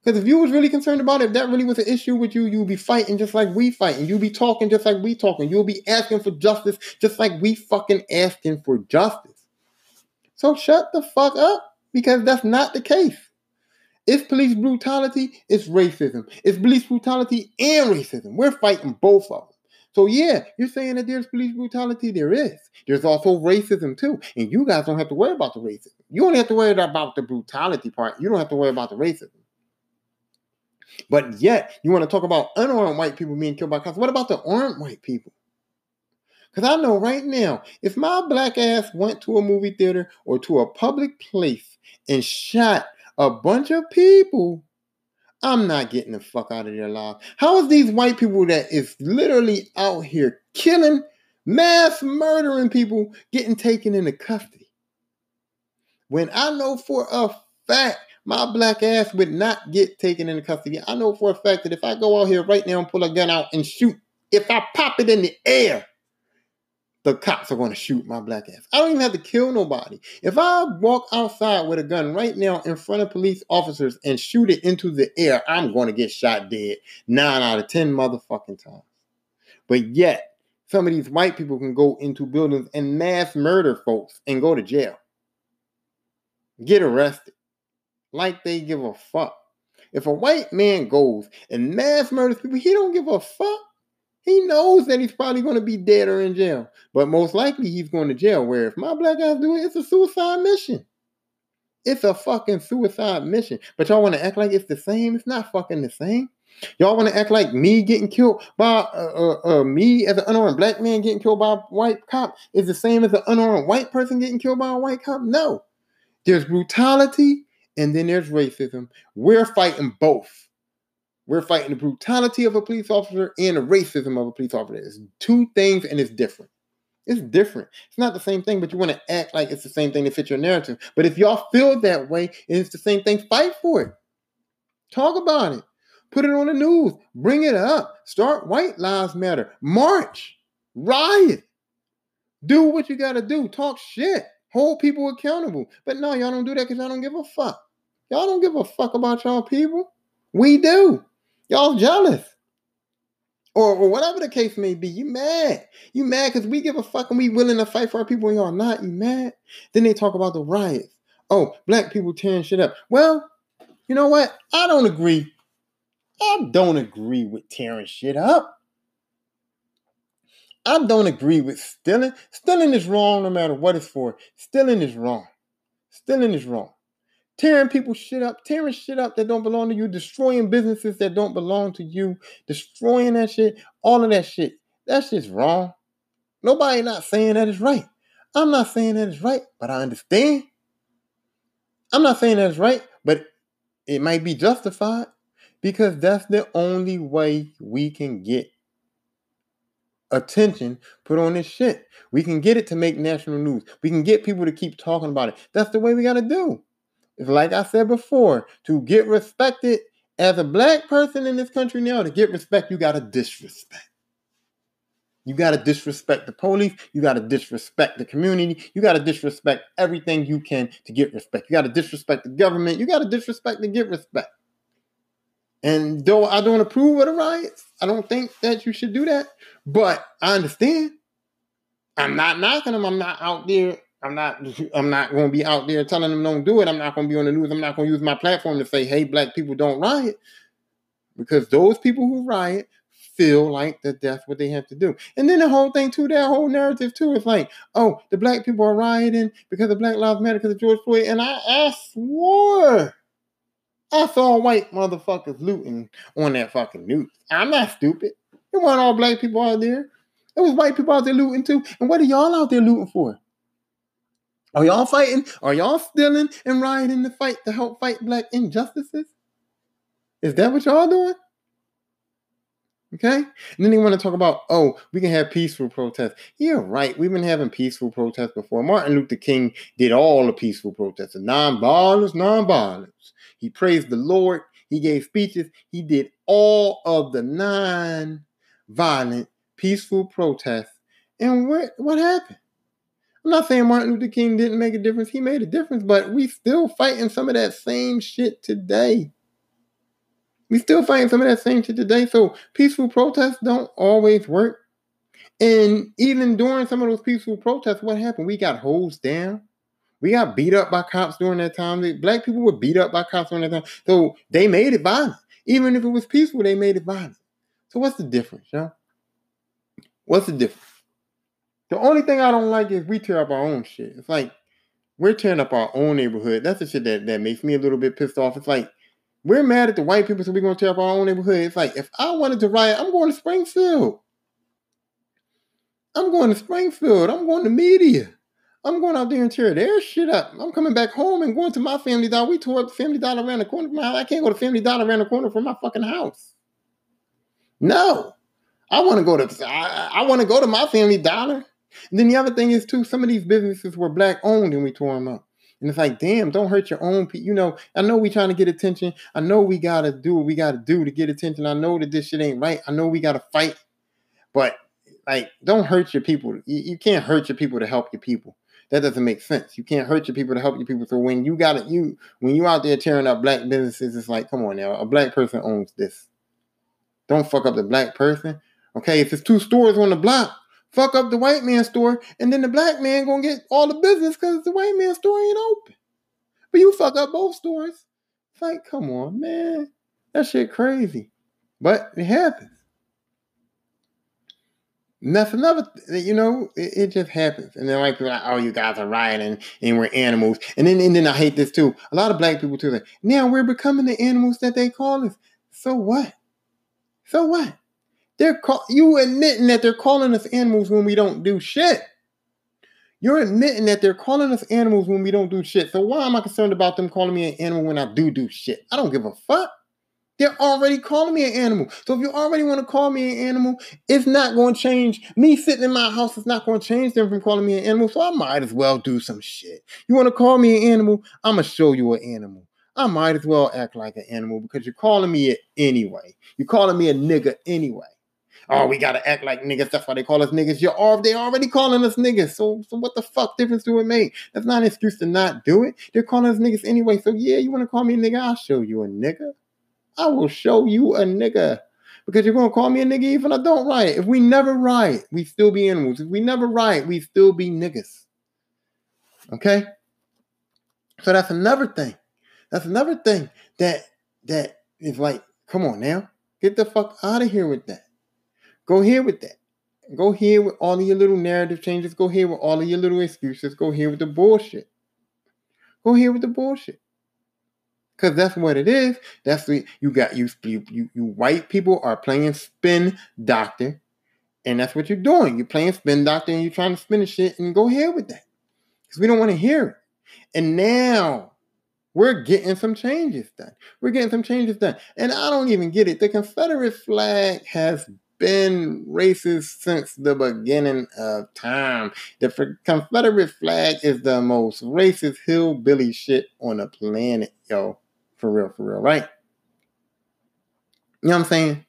Because if you was really concerned about it, if that really was an issue with you, you'd be fighting just like we fighting. You'd be talking just like we talking. You'll be asking for justice just like we fucking asking for justice. So shut the fuck up because that's not the case. It's police brutality, it's racism. It's police brutality and racism. We're fighting both of them. So yeah, you're saying that there's police brutality. There is. There's also racism too, and you guys don't have to worry about the racism. You only have to worry about the brutality part. You don't have to worry about the racism. But yet, you want to talk about unarmed white people being killed by cops. What about the armed white people? Because I know right now, if my black ass went to a movie theater or to a public place and shot a bunch of people. I'm not getting the fuck out of there alive. How is these white people that is literally out here killing, mass murdering people getting taken into custody? When I know for a fact my black ass would not get taken into custody. I know for a fact that if I go out here right now and pull a gun out and shoot, if I pop it in the air, the cops are going to shoot my black ass. I don't even have to kill nobody. If I walk outside with a gun right now in front of police officers and shoot it into the air, I'm going to get shot dead nine out of 10 motherfucking times. But yet, some of these white people can go into buildings and mass murder folks and go to jail. Get arrested. Like they give a fuck. If a white man goes and mass murders people, he don't give a fuck. He knows that he's probably going to be dead or in jail, but most likely he's going to jail. Where if my black guys do it, it's a suicide mission. It's a fucking suicide mission. But y'all want to act like it's the same. It's not fucking the same. Y'all want to act like me getting killed by uh, uh, uh, me as an unarmed black man getting killed by a white cop is the same as an unarmed white person getting killed by a white cop? No. There's brutality and then there's racism. We're fighting both. We're fighting the brutality of a police officer and the racism of a police officer. It's two things and it's different. It's different. It's not the same thing, but you want to act like it's the same thing to fit your narrative. But if y'all feel that way and it's the same thing, fight for it. Talk about it. Put it on the news. Bring it up. Start White Lives Matter. March. Riot. Do what you got to do. Talk shit. Hold people accountable. But no, y'all don't do that because y'all don't give a fuck. Y'all don't give a fuck about y'all people. We do. Y'all jealous. Or, or whatever the case may be, you mad. You mad because we give a fuck and we willing to fight for our people and y'all not. You mad? Then they talk about the riots. Oh, black people tearing shit up. Well, you know what? I don't agree I don't agree with tearing shit up. I don't agree with stealing. Stealing is wrong no matter what it's for. Stealing is wrong. Stealing is wrong. Tearing people shit up, tearing shit up that don't belong to you, destroying businesses that don't belong to you, destroying that shit, all of that shit. That shit's wrong. Nobody not saying that is right. I'm not saying that is right, but I understand. I'm not saying that is right, but it might be justified because that's the only way we can get attention put on this shit. We can get it to make national news. We can get people to keep talking about it. That's the way we got to do. It's like I said before, to get respected as a black person in this country now, to get respect, you got to disrespect. You got to disrespect the police. You got to disrespect the community. You got to disrespect everything you can to get respect. You got to disrespect the government. You got to disrespect to get respect. And though I don't approve of the riots, I don't think that you should do that. But I understand. I'm not knocking them. I'm not out there. I'm not. (laughs) I'm not going to be out there telling them don't do it. I'm not going to be on the news. I'm not going to use my platform to say, "Hey, black people don't riot," because those people who riot feel like that that's what they have to do. And then the whole thing too, that whole narrative too, is like, oh, the black people are rioting because of Black Lives Matter because of George Floyd. And I, I swore I saw white motherfuckers looting on that fucking news. I'm not stupid. It wasn't all black people out there. It was white people out there looting too. And what are y'all out there looting for? Are y'all fighting? Are y'all stealing and rioting to fight to help fight black injustices? Is that what y'all doing? Okay? And then they want to talk about, oh, we can have peaceful protests. Yeah, right. We've been having peaceful protests before. Martin Luther King did all the peaceful protests. Non-violence, non-violence. He praised the Lord. He gave speeches. He did all of the non-violent, peaceful protests. And what, what happened? I'm not saying Martin Luther King didn't make a difference. He made a difference, but we still fighting some of that same shit today. We still fighting some of that same shit today. So peaceful protests don't always work. And even during some of those peaceful protests, what happened? We got hosed down. We got beat up by cops during that time. Black people were beat up by cops during that time. So they made it violent. Even if it was peaceful, they made it violent. So what's the difference, y'all? What's the difference? The only thing I don't like is we tear up our own shit. It's like we're tearing up our own neighborhood. That's the shit that, that makes me a little bit pissed off. It's like we're mad at the white people, so we're going to tear up our own neighborhood. It's like, if I wanted to riot, I'm going to Springfield. I'm going to Springfield. I'm going to media. I'm going out there and tear their shit up. I'm coming back home and going to my family dollar. We tore up the family dollar around the corner from my house. I can't go to family dollar around the corner from my fucking house. No. I want to go to I, I want to go to my family dollar. And then the other thing is too, some of these businesses were black owned and we tore them up. And it's like, damn, don't hurt your own people. You know, I know we trying to get attention. I know we gotta do what we gotta do to get attention. I know that this shit ain't right. I know we gotta fight. But like, don't hurt your people. You, you can't hurt your people to help your people. That doesn't make sense. You can't hurt your people to help your people. So when you got it, you when you out there tearing up black businesses, it's like, come on now, a black person owns this. Don't fuck up the black person. Okay, if it's two stores on the block, fuck up the white man store, and then the black man gonna get all the business because the white man store ain't open. But you fuck up both stores. It's like, come on, man. That shit crazy. But it happens. And that's another, you know, it, it, just happens. And then like people like, oh, you guys are rioting and we're animals. And then and then I hate this too. A lot of black people too. Like, now we're becoming the animals that they call us. So what? So what? They're call you admitting that they're calling us animals when we don't do shit. You're admitting that they're calling us animals when we don't do shit. So why am I concerned about them calling me an animal when I do do shit? I don't give a fuck. They're already calling me an animal. So if you already want to call me an animal, it's not going to change. Me sitting in my house is not going to change them from calling me an animal. So I might as well do some shit. You want to call me an animal? I'm going to show you an animal. I might as well act like an animal because you're calling me it anyway. You're calling me a nigga anyway. Oh, we gotta act like niggas. That's why they call us niggas. You're all they already calling us niggas. So, so what the fuck difference do it make? That's not an excuse to not do it. They're calling us niggas anyway. So yeah, you want to call me a nigga? I'll show you a nigga. I will show you a nigga. Because you're gonna call me a nigga even I don't riot. If we never riot, we still be animals. If we never riot, we still be niggas. Okay? So that's another thing. That's another thing that that is like, come on now. Get the fuck out of here with that. Go here with that. Go here with all of your little narrative changes. Go here with all of your little excuses. Go here with the bullshit. Go here with the bullshit. Cause that's what it is. That's what you got you you you, white people are playing spin doctor, and that's what you're doing. You're playing spin doctor and you're trying to spin the shit and go ahead with that. Because we don't want to hear it. And now we're getting some changes done. We're getting some changes done. And I don't even get it. The Confederate flag has been racist since the beginning of time. The Confederate flag is the most racist hillbilly shit on the planet, yo. For real, for real, right? You know what I'm saying?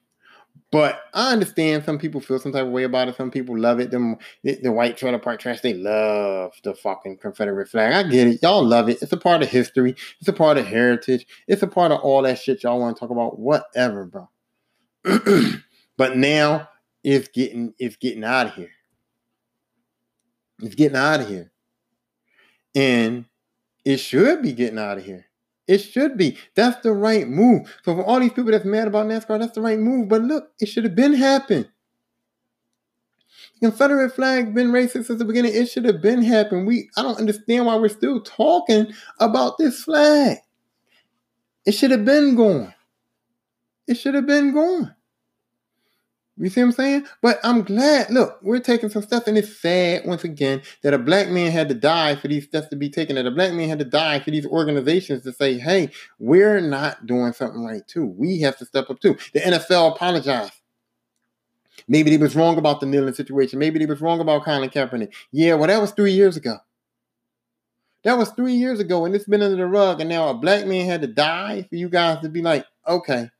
But I understand some people feel some type of way about it. Some people love it. Them the, white trailer park trash, they love the fucking Confederate flag. I get it. Y'all love it. It's a part of history. It's a part of heritage. It's a part of all that shit y'all want to talk about. Whatever, bro. (clears throat) but now it's getting it's getting out of here. It's getting out of here. And it should be getting out of here. It should be. That's the right move. So for all these people that's mad about NASCAR, that's the right move. But look, it should have been happened. The Confederate flag been racist since the beginning. It should have been happened. We I don't understand why we're still talking about this flag. It should have been gone. It should have been gone. You see what I'm saying? But I'm glad. Look, we're taking some stuff, and it's sad once again that a black man had to die for these steps to be taken. That a black man had to die for these organizations to say, "Hey, we're not doing something right too. We have to step up too." The NFL apologized. Maybe they was wrong about the kneeling situation. Maybe they was wrong about Colin Kaepernick. Yeah, well, that was three years ago. That was three years ago, and it's been under the rug. And now a black man had to die for you guys to be like, okay,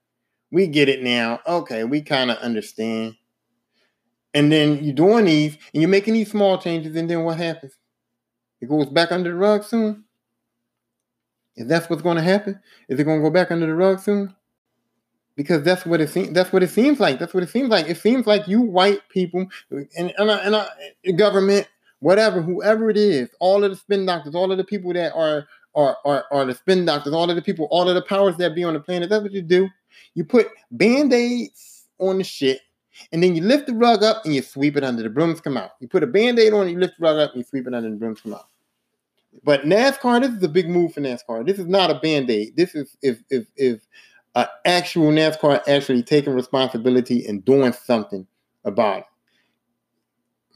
we get it now. Okay, we kind of understand. And then you're doing these and you're making these small changes, and then what happens? It goes back under the rug soon. Is that what's going to happen? Is it going to go back under the rug soon? Because that's what it seems. That's what it seems like. That's what it seems like. It seems like you white people and and, and, and government, whatever, whoever it is, all of the spin doctors, all of the people that are are, are are the spin doctors, all of the people, all of the powers that be on the planet. That's what you do. You put band-aids on the shit, and then you lift the rug up and you sweep it under. The brooms come out. You put a band-aid on, you lift the rug up and you sweep it under, the brooms come out. But NASCAR, this is a big move for NASCAR. This is not a band-aid. This is if if if uh, actual NASCAR actually taking responsibility and doing something about it.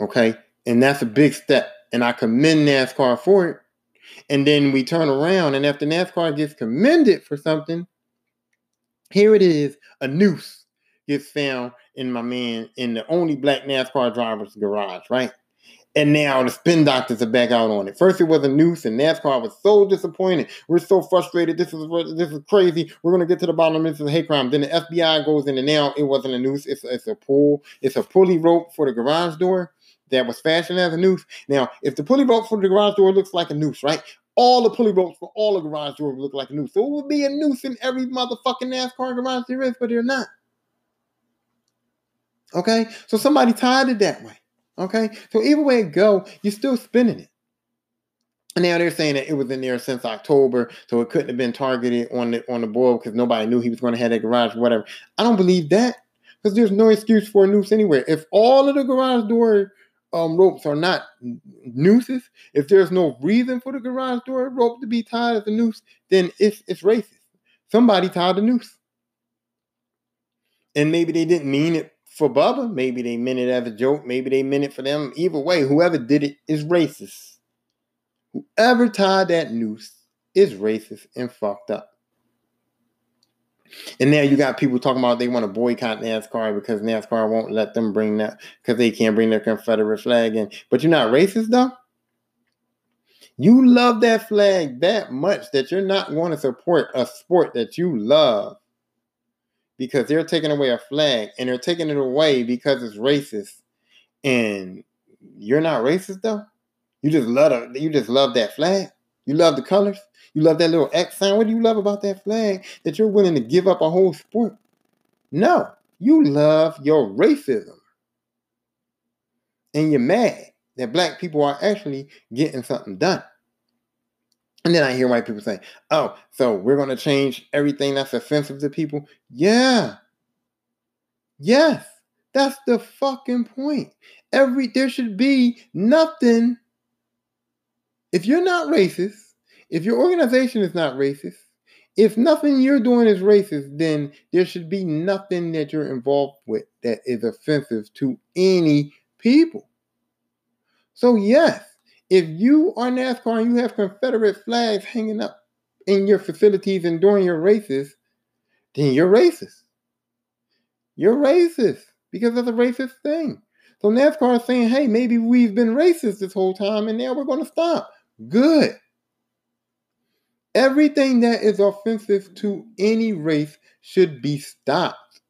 Okay, and that's a big step, and I commend NASCAR for it. And then we turn around, and after NASCAR gets commended for something, here it is, a noose gets found in my man in the only black NASCAR driver's garage, right? And now the spin doctors are back out on it. First, it was a noose, and NASCAR was so disappointed. We're so frustrated. This is this is crazy. We're gonna get to the bottom of this hate crime. Then the FBI goes in, and now it wasn't a noose. It's, it's a pull. It's a pulley rope for the garage door that was fashioned as a noose. Now, if the pulley rope for the garage door looks like a noose, right? All the pulley ropes for all the garage doors look like a noose. So it would be a noose in every motherfucking NASCAR garage there is, but they're not. Okay? So somebody tied it that way. Okay? So either way it go, you're still spinning it. And now they're saying that it was in there since October, so it couldn't have been targeted on the on the board because nobody knew he was going to have that garage or whatever. I don't believe that. because there's no excuse for a noose anywhere. If all of the garage door um, ropes are not nooses, if there's no reason for the garage door rope to be tied as a noose, then it's it's racist. Somebody tied a noose. And maybe they didn't mean it for Bubba. Maybe they meant it as a joke. Maybe they meant it for them. Either way, whoever did it is racist. Whoever tied that noose is racist and fucked up. And now you got people talking about they want to boycott NASCAR because NASCAR won't let them bring that because they can't bring their Confederate flag in. But you're not racist though. You love that flag that much that you're not going to support a sport that you love because they're taking away a flag and they're taking it away because it's racist. And you're not racist though. You just love it. You just love that flag. You love the colors. You love that little X sign. What do you love about that flag that you're willing to give up a whole sport? No, you love your racism. And you're mad that black people are actually getting something done. And then I hear white people say, oh, so we're going to change everything that's offensive to people. Yeah. Yes. That's the fucking point. Every there should be nothing. If you're not racist, if your organization is not racist, if nothing you're doing is racist, then there should be nothing that you're involved with that is offensive to any people. So, yes, if you are NASCAR and you have Confederate flags hanging up in your facilities and during your races, then you're racist. You're racist because that's a racist thing. So NASCAR is saying, hey, maybe we've been racist this whole time and now we're going to stop. Good. Everything that is offensive to any race should be stopped,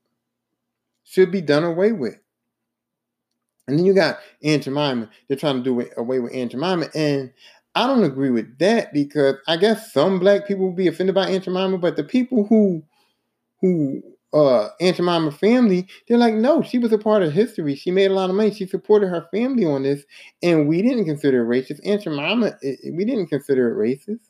should be done away with. And then you got Aunt Jemima. They're trying to do away with Aunt Jemima. And I don't agree with that because I guess some black people will be offended by Aunt Jemima, but the people who who uh Aunt Jemima family, they're like, no, she was a part of history. She made a lot of money. She supported her family on this, and we didn't consider it racist. Aunt Jemima, we didn't consider it racist.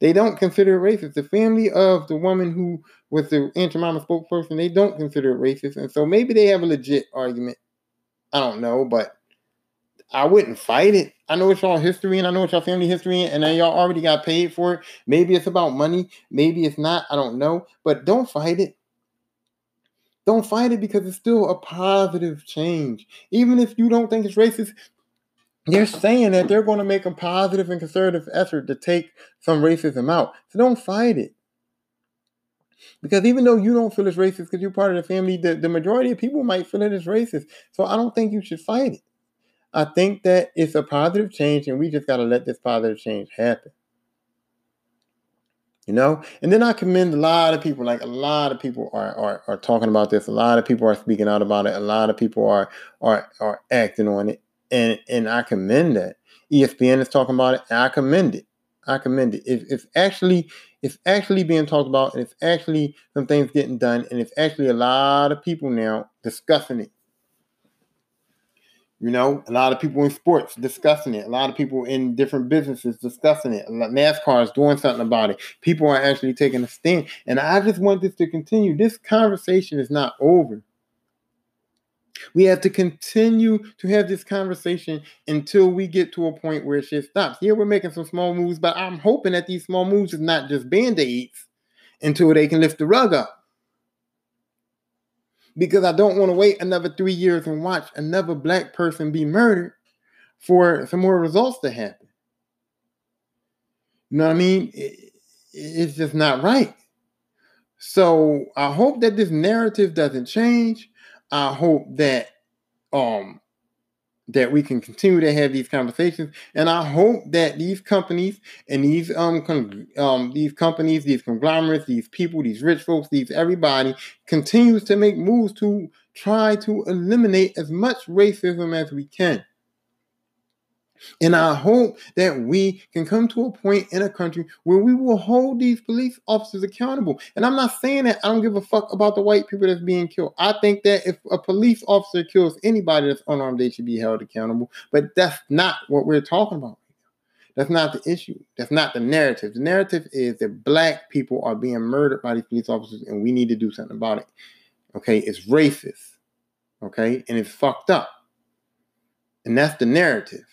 They don't consider it racist. The family of the woman who was the Aunt Jemima spokesperson, they don't consider it racist. And so maybe they have a legit argument. I don't know, but I wouldn't fight it. I know it's y'all history and I know it's y'all family history and then y'all already got paid for it. Maybe it's about money. Maybe it's not. I don't know. But don't fight it. Don't fight it because it's still a positive change. Even if you don't think it's racist, they're saying that they're going to make a positive and conservative effort to take some racism out. So don't fight it. Because even though you don't feel it's racist because you're part of the family, the, the majority of people might feel it as racist. So I don't think you should fight it. I think that it's a positive change and we just got to let this positive change happen. You know? And then I commend a lot of people, like a lot of people are, are, are talking about this. A lot of people are speaking out about it. A lot of people are, are, are acting on it and and I commend that. ESPN is talking about it, and I commend it. I commend it. If it's actually it's actually being talked about, and it's actually some things getting done, and it's actually a lot of people now discussing it. You know, a lot of people in sports discussing it. A lot of people in different businesses discussing it. NASCAR is doing something about it. People are actually taking a stand. And I just want this to continue. This conversation is not over. We have to continue to have this conversation until we get to a point where it shit stops. Yeah, we're making some small moves, but I'm hoping that these small moves is not just band-aids until they can lift the rug up. Because I don't want to wait another three years and watch another black person be murdered for some more results to happen. You know what I mean? It, it's just not right. So I hope that this narrative doesn't change. I hope that um that we can continue to have these conversations, and I hope that these companies and these um, con- um these companies, these conglomerates, these people, these rich folks, these everybody continues to make moves to try to eliminate as much racism as we can. And I hope that we can come to a point in a country where we will hold these police officers accountable. And I'm not saying that I don't give a fuck about the white people that's being killed. I think that if a police officer kills anybody that's unarmed, they should be held accountable. But that's not what we're talking about. That's not the issue. That's not the narrative. The narrative is that black people are being murdered by these police officers and we need to do something about it. okay, it's racist, okay, and it's fucked up. And that's the narrative.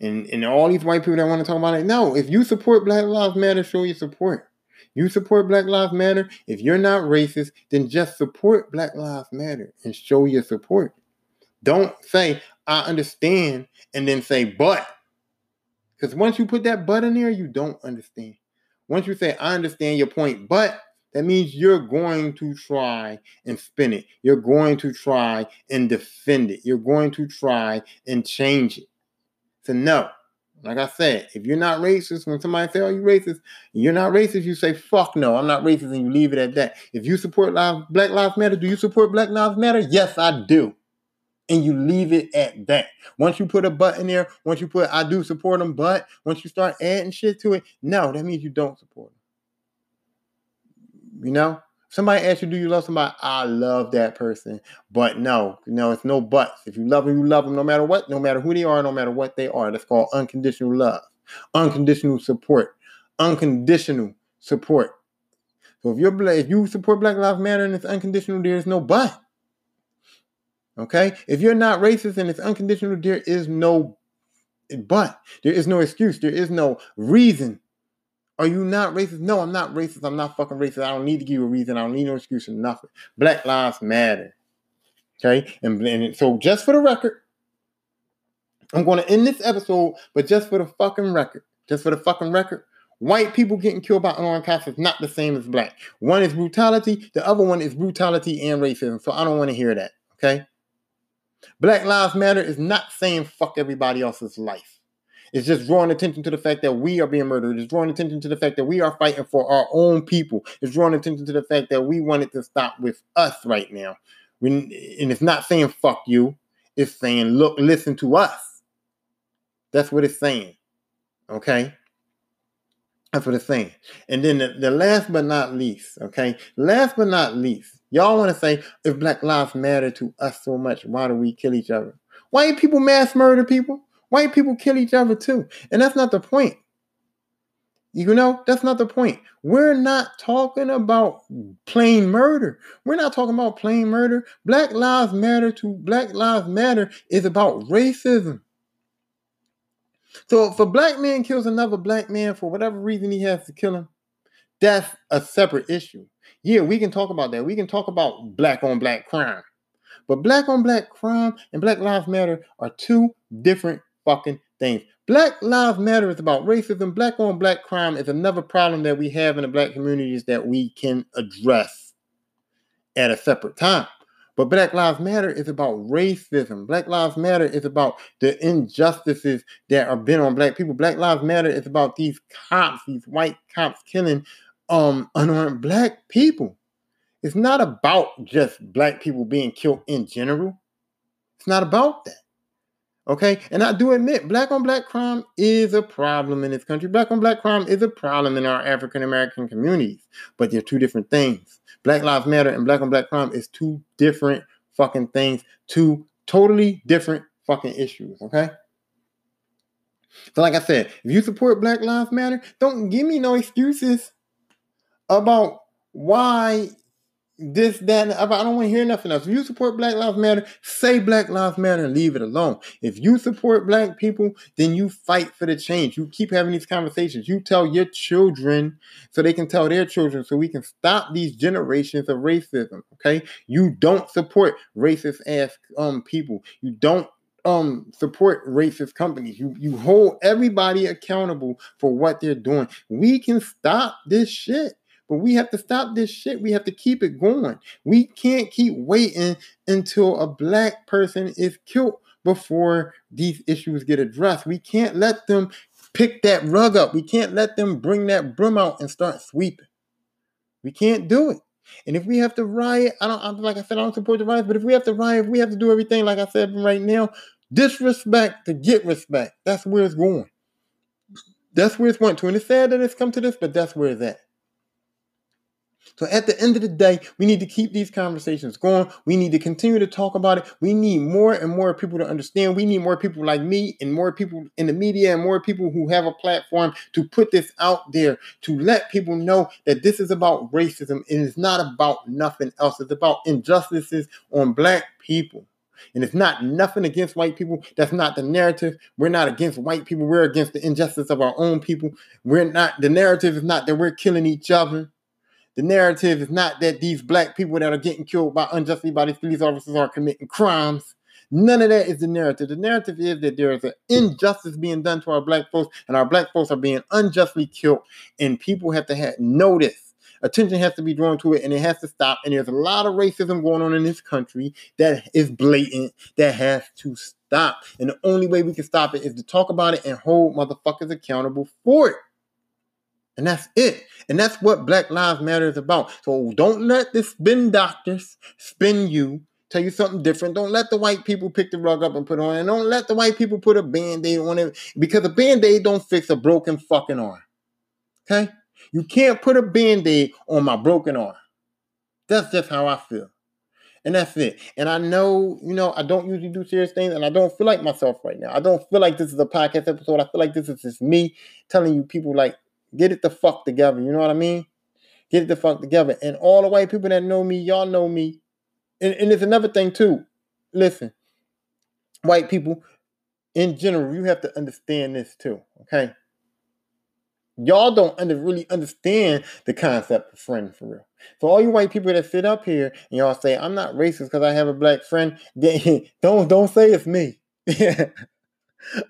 And and all these white people that want to talk about it, no, if you support Black Lives Matter, show your support. You support Black Lives Matter. If you're not racist, then just support Black Lives Matter and show your support. Don't say, I understand, and then say, but. Because once you put that but in there, you don't understand. Once you say, I understand your point, but that means you're going to try and spin it. You're going to try and defend it. You're going to try and change it. So, no, like I said, if you're not racist, when somebody say, "Oh, you racist," you're not racist. You say, "Fuck no, I'm not racist," and you leave it at that. If you support Black Lives Matter, do you support Black Lives Matter? Yes, I do. And you leave it at that. Once you put a button there, once you put "I do support them," but once you start adding shit to it, no, that means you don't support them. You know, Somebody asks you, do you love somebody? I love that person. But no, no, it's no buts. If you love them, you love them no matter what, no matter who they are, no matter what they are. That's called unconditional love, unconditional support, unconditional support. So if you're if you support Black Lives Matter and it's unconditional, there is no but. Okay? If you're not racist and it's unconditional, there is no but. There is no excuse. There is no reason are you not racist? No, I'm not racist. I'm not fucking racist. I don't need to give you a reason. I don't need no excuse or nothing. Black lives matter. Okay? And, and so just for the record, I'm going to end this episode, but just for the fucking record, just for the fucking record, white people getting killed by unarmed cops is not the same as black. One is brutality, the other one is brutality and racism. So I don't want to hear that. Okay? Black Lives Matter is not saying fuck everybody else's life. It's just drawing attention to the fact that we are being murdered. It's drawing attention to the fact that we are fighting for our own people. It's drawing attention to the fact that we want it to stop with us right now. We, and it's not saying fuck you. It's saying look, listen to us. That's what it's saying. Okay? That's what it's saying. And then the, the last but not least, okay? Last but not least, y'all want to say if Black Lives Matter to us so much, why do we kill each other? Why do people mass murder people? White people kill each other too. And that's not the point. You know, that's not the point. We're not talking about plain murder. We're not talking about plain murder. Black Lives Matter to Black Lives Matter is about racism. So if a black man kills another black man for whatever reason he has to kill him, that's a separate issue. Yeah, we can talk about that. We can talk about black on black crime. But black on black crime and Black Lives Matter are two different fucking things. Black Lives Matter is about racism. Black on black crime is another problem that we have in the black communities that we can address at a separate time. But Black Lives Matter is about racism. Black Lives Matter is about the injustices that are been on black people. Black Lives Matter is about these cops, these white cops killing um unarmed black people. It's not about just black people being killed in general. It's not about that. Okay, and I do admit black on black crime is a problem in this country. Black on black crime is a problem in our African American communities, but they're two different things. Black Lives Matter and black on black crime is two different fucking things, two totally different fucking issues. Okay. So, like I said, if you support Black Lives Matter, don't give me no excuses about why this, that, I don't want to hear nothing else. If you support Black Lives Matter, say Black Lives Matter and leave it alone. If you support black people, then you fight for the change. You keep having these conversations. You tell your children so they can tell their children so we can stop these generations of racism. Okay. You don't support racist ass um people. You don't um support racist companies. You you hold everybody accountable for what they're doing. We can stop this shit. But we have to stop this shit. We have to keep it going. We can't keep waiting until a black person is killed before these issues get addressed. We can't let them pick that rug up. We can't let them bring that broom out and start sweeping. We can't do it. And if we have to riot, I don't I, like I said, I don't support the riots, but if we have to riot, we have to do everything, like I said right now, disrespect to get respect. That's where it's going. That's where it's going to. And it's sad that it's come to this, but that's where it's at. So at the end of the day, we need to keep these conversations going. We need to continue to talk about it. We need more and more people to understand. We need more people like me and more people in the media and more people who have a platform to put this out there to let people know that this is about racism and it's not about nothing else. It's about injustices on black people. And it's not nothing against white people. That's not the narrative. We're not against white people. We're against the injustice of our own people. We're not, the narrative is not that we're killing each other. The narrative is not that these black people that are getting killed by unjustly by these police officers are committing crimes. None of that is the narrative. The narrative is that there is an injustice being done to our black folks, and our black folks are being unjustly killed, and people have to have notice. Attention has to be drawn to it, and it has to stop. And there's a lot of racism going on in this country that is blatant, that has to stop. And the only way we can stop it is to talk about it and hold motherfuckers accountable for it. And that's it. And that's what Black Lives Matter is about. So don't let the spin doctors spin you, tell you something different. Don't let the white people pick the rug up and put on. And don't let the white people put a band-aid on it because a band-aid don't fix a broken fucking arm. Okay? You can't put a band-aid on my broken arm. That's just how I feel. And that's it. And I know, you know, I don't usually do serious things and I don't feel like myself right now. I don't feel like this is a podcast episode. I feel like this is just me telling you people like Get it the fuck together. You know what I mean? Get it the fuck together. And all the white people that know me, y'all know me. And, and it's another thing too. Listen, white people in general, you have to understand this too. Okay. Y'all don't under, really understand the concept of friend for real. So all you white people that sit up here and y'all say I'm not racist because I have a black friend, (laughs) don't don't say it's me. (laughs)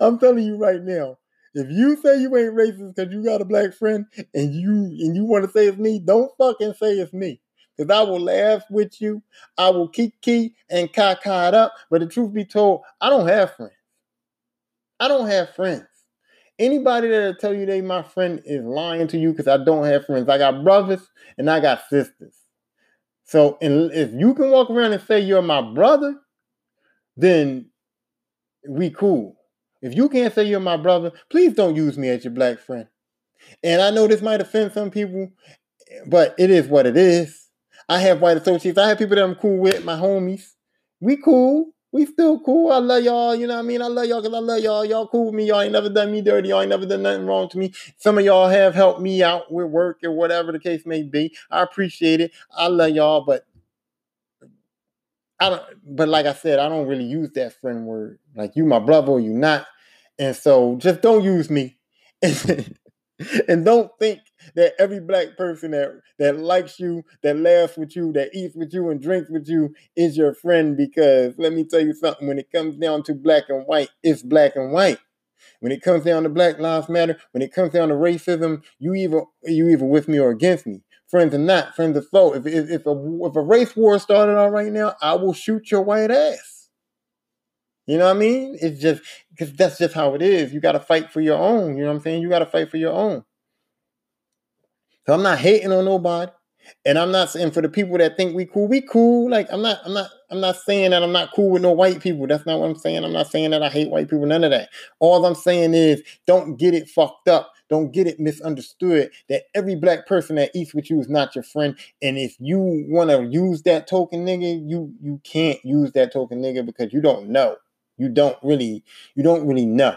I'm telling you right now, if you say you ain't racist because you got a black friend and you and you want to say it's me, don't fucking say it's me. Because I will laugh with you. I will kiki and caca it up. But the truth be told, I don't have friends. I don't have friends. Anybody that'll tell you they my friend is lying to you because I don't have friends. I got brothers and I got sisters. So and if you can walk around and say you're my brother, then we cool. If you can't say you're my brother, please don't use me as your black friend. And I know this might offend some people, but it is what it is. I have white associates. I have people that I'm cool with, my homies. We cool. We still cool. I love y'all. You know what I mean? I love y'all because I love y'all. Y'all cool with me. Y'all ain't never done me dirty. Y'all ain't never done nothing wrong to me. Some of y'all have helped me out with work or whatever the case may be. I appreciate it. I love y'all, but I don't. But like I said, I don't really use that friend word. Like you, my brother, or you not. And so just don't use me. (laughs) and don't think that every black person that that likes you, that laughs with you, that eats with you and drinks with you is your friend because let me tell you something when it comes down to black and white, it's black and white. When it comes down to Black Lives Matter, when it comes down to racism, you either you either with me or against me. Friends or not, friends or foe. If, if, if a if a race war started on right now, I will shoot your white ass. You know what I mean? It's just because that's just how it is. You got to fight for your own. You know what I'm saying? You got to fight for your own. So I'm not hating on nobody, and I'm not saying for the people that think we cool, we cool. Like I'm not, I'm not, I'm not saying that I'm not cool with no white people. That's not what I'm saying. I'm not saying that I hate white people. None of that. All I'm saying is don't get it fucked up. Don't get it misunderstood that every black person that eats with you is not your friend. And if you want to use that token nigga, you you can't use that token nigga because you don't know. You don't really you don't really know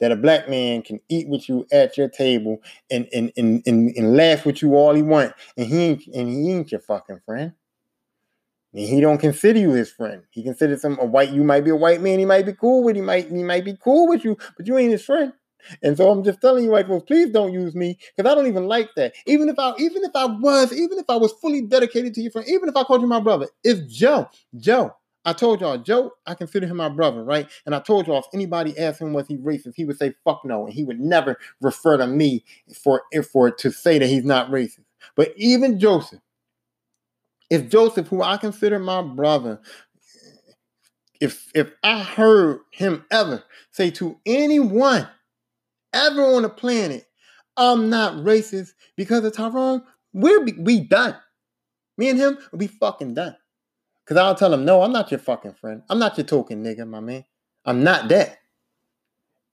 that a black man can eat with you at your table and and and, and, and laugh with you all he want. And he ain't, and he ain't your fucking friend. And he don't consider you his friend. He considers him a white you might be a white man he might be cool with he might he might be cool with you but you ain't his friend and so I'm just telling you, white folks, please don't use me because I don't even like that. Even if I, even if I was, even if I was fully dedicated to your friend, even if I called you my brother, it's Joe. Joe, I told y'all, Joe, I consider him my brother, right? And I told y'all, if anybody asked him was he racist, he would say fuck no, and he would never refer to me for for to say that he's not racist. But even Joseph, if Joseph, who I consider my brother, if if I heard him ever say to anyone ever on the planet, I'm not racist because of Tyrone, we're we done. Me and him will be fucking done. Because I'll tell him, no, I'm not your fucking friend. I'm not your token nigga, my man. I'm not that.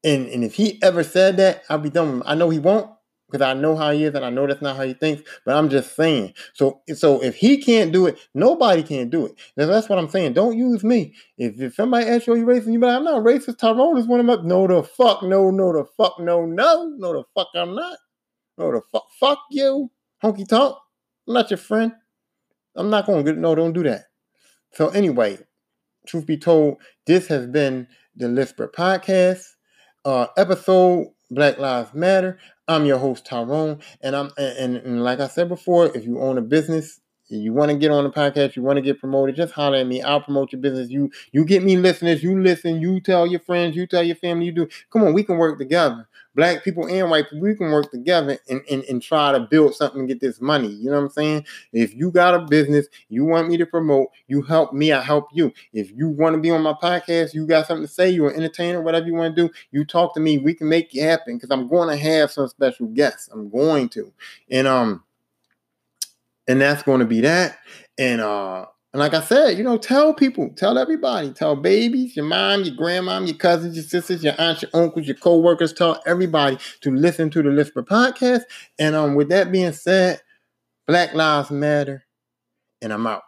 And and if he ever said that, I'll be done. I know he won't, because I know how he is and I know that's not how he thinks, but I'm just saying. So so if he can't do it, nobody can do it. that's what I'm saying. Don't use me. If, if somebody asks you, are you racist? You be like, I'm not racist. Tyrone is one of my no the fuck, no, no the fuck, no, no, no the fuck I'm not. No the fuck, fuck you. Honky tonk. I'm not your friend. I'm not gonna get no, don't do that. So anyway, truth be told, this has been the Lisper Podcast, uh, episode Black Lives Matter. I'm your host Tyrone, and I'm and, and like I said before, if you own a business, you want to get on the podcast, you want to get promoted, just holler at me. I'll promote your business. You you get me listeners, you listen, you tell your friends, you tell your family, you do. Come on, we can work together. Black people and white people, we can work together and, and, and try to build something and get this money. You know what I'm saying? If you got a business, you want me to promote, you help me, I help you. If you want to be on my podcast, you got something to say, you're an entertainer, whatever you want to do, you talk to me. We can make it happen because I'm going to have some special guests. I'm going to. And um and that's going to be that. And uh, and like I said, you know, tell people, tell everybody, tell babies, your mom, your grandmom, your cousins, your sisters, your aunts, your uncles, your co-workers, tell everybody to listen to the Lisper podcast. And um, with that being said, Black Lives Matter, and I'm out.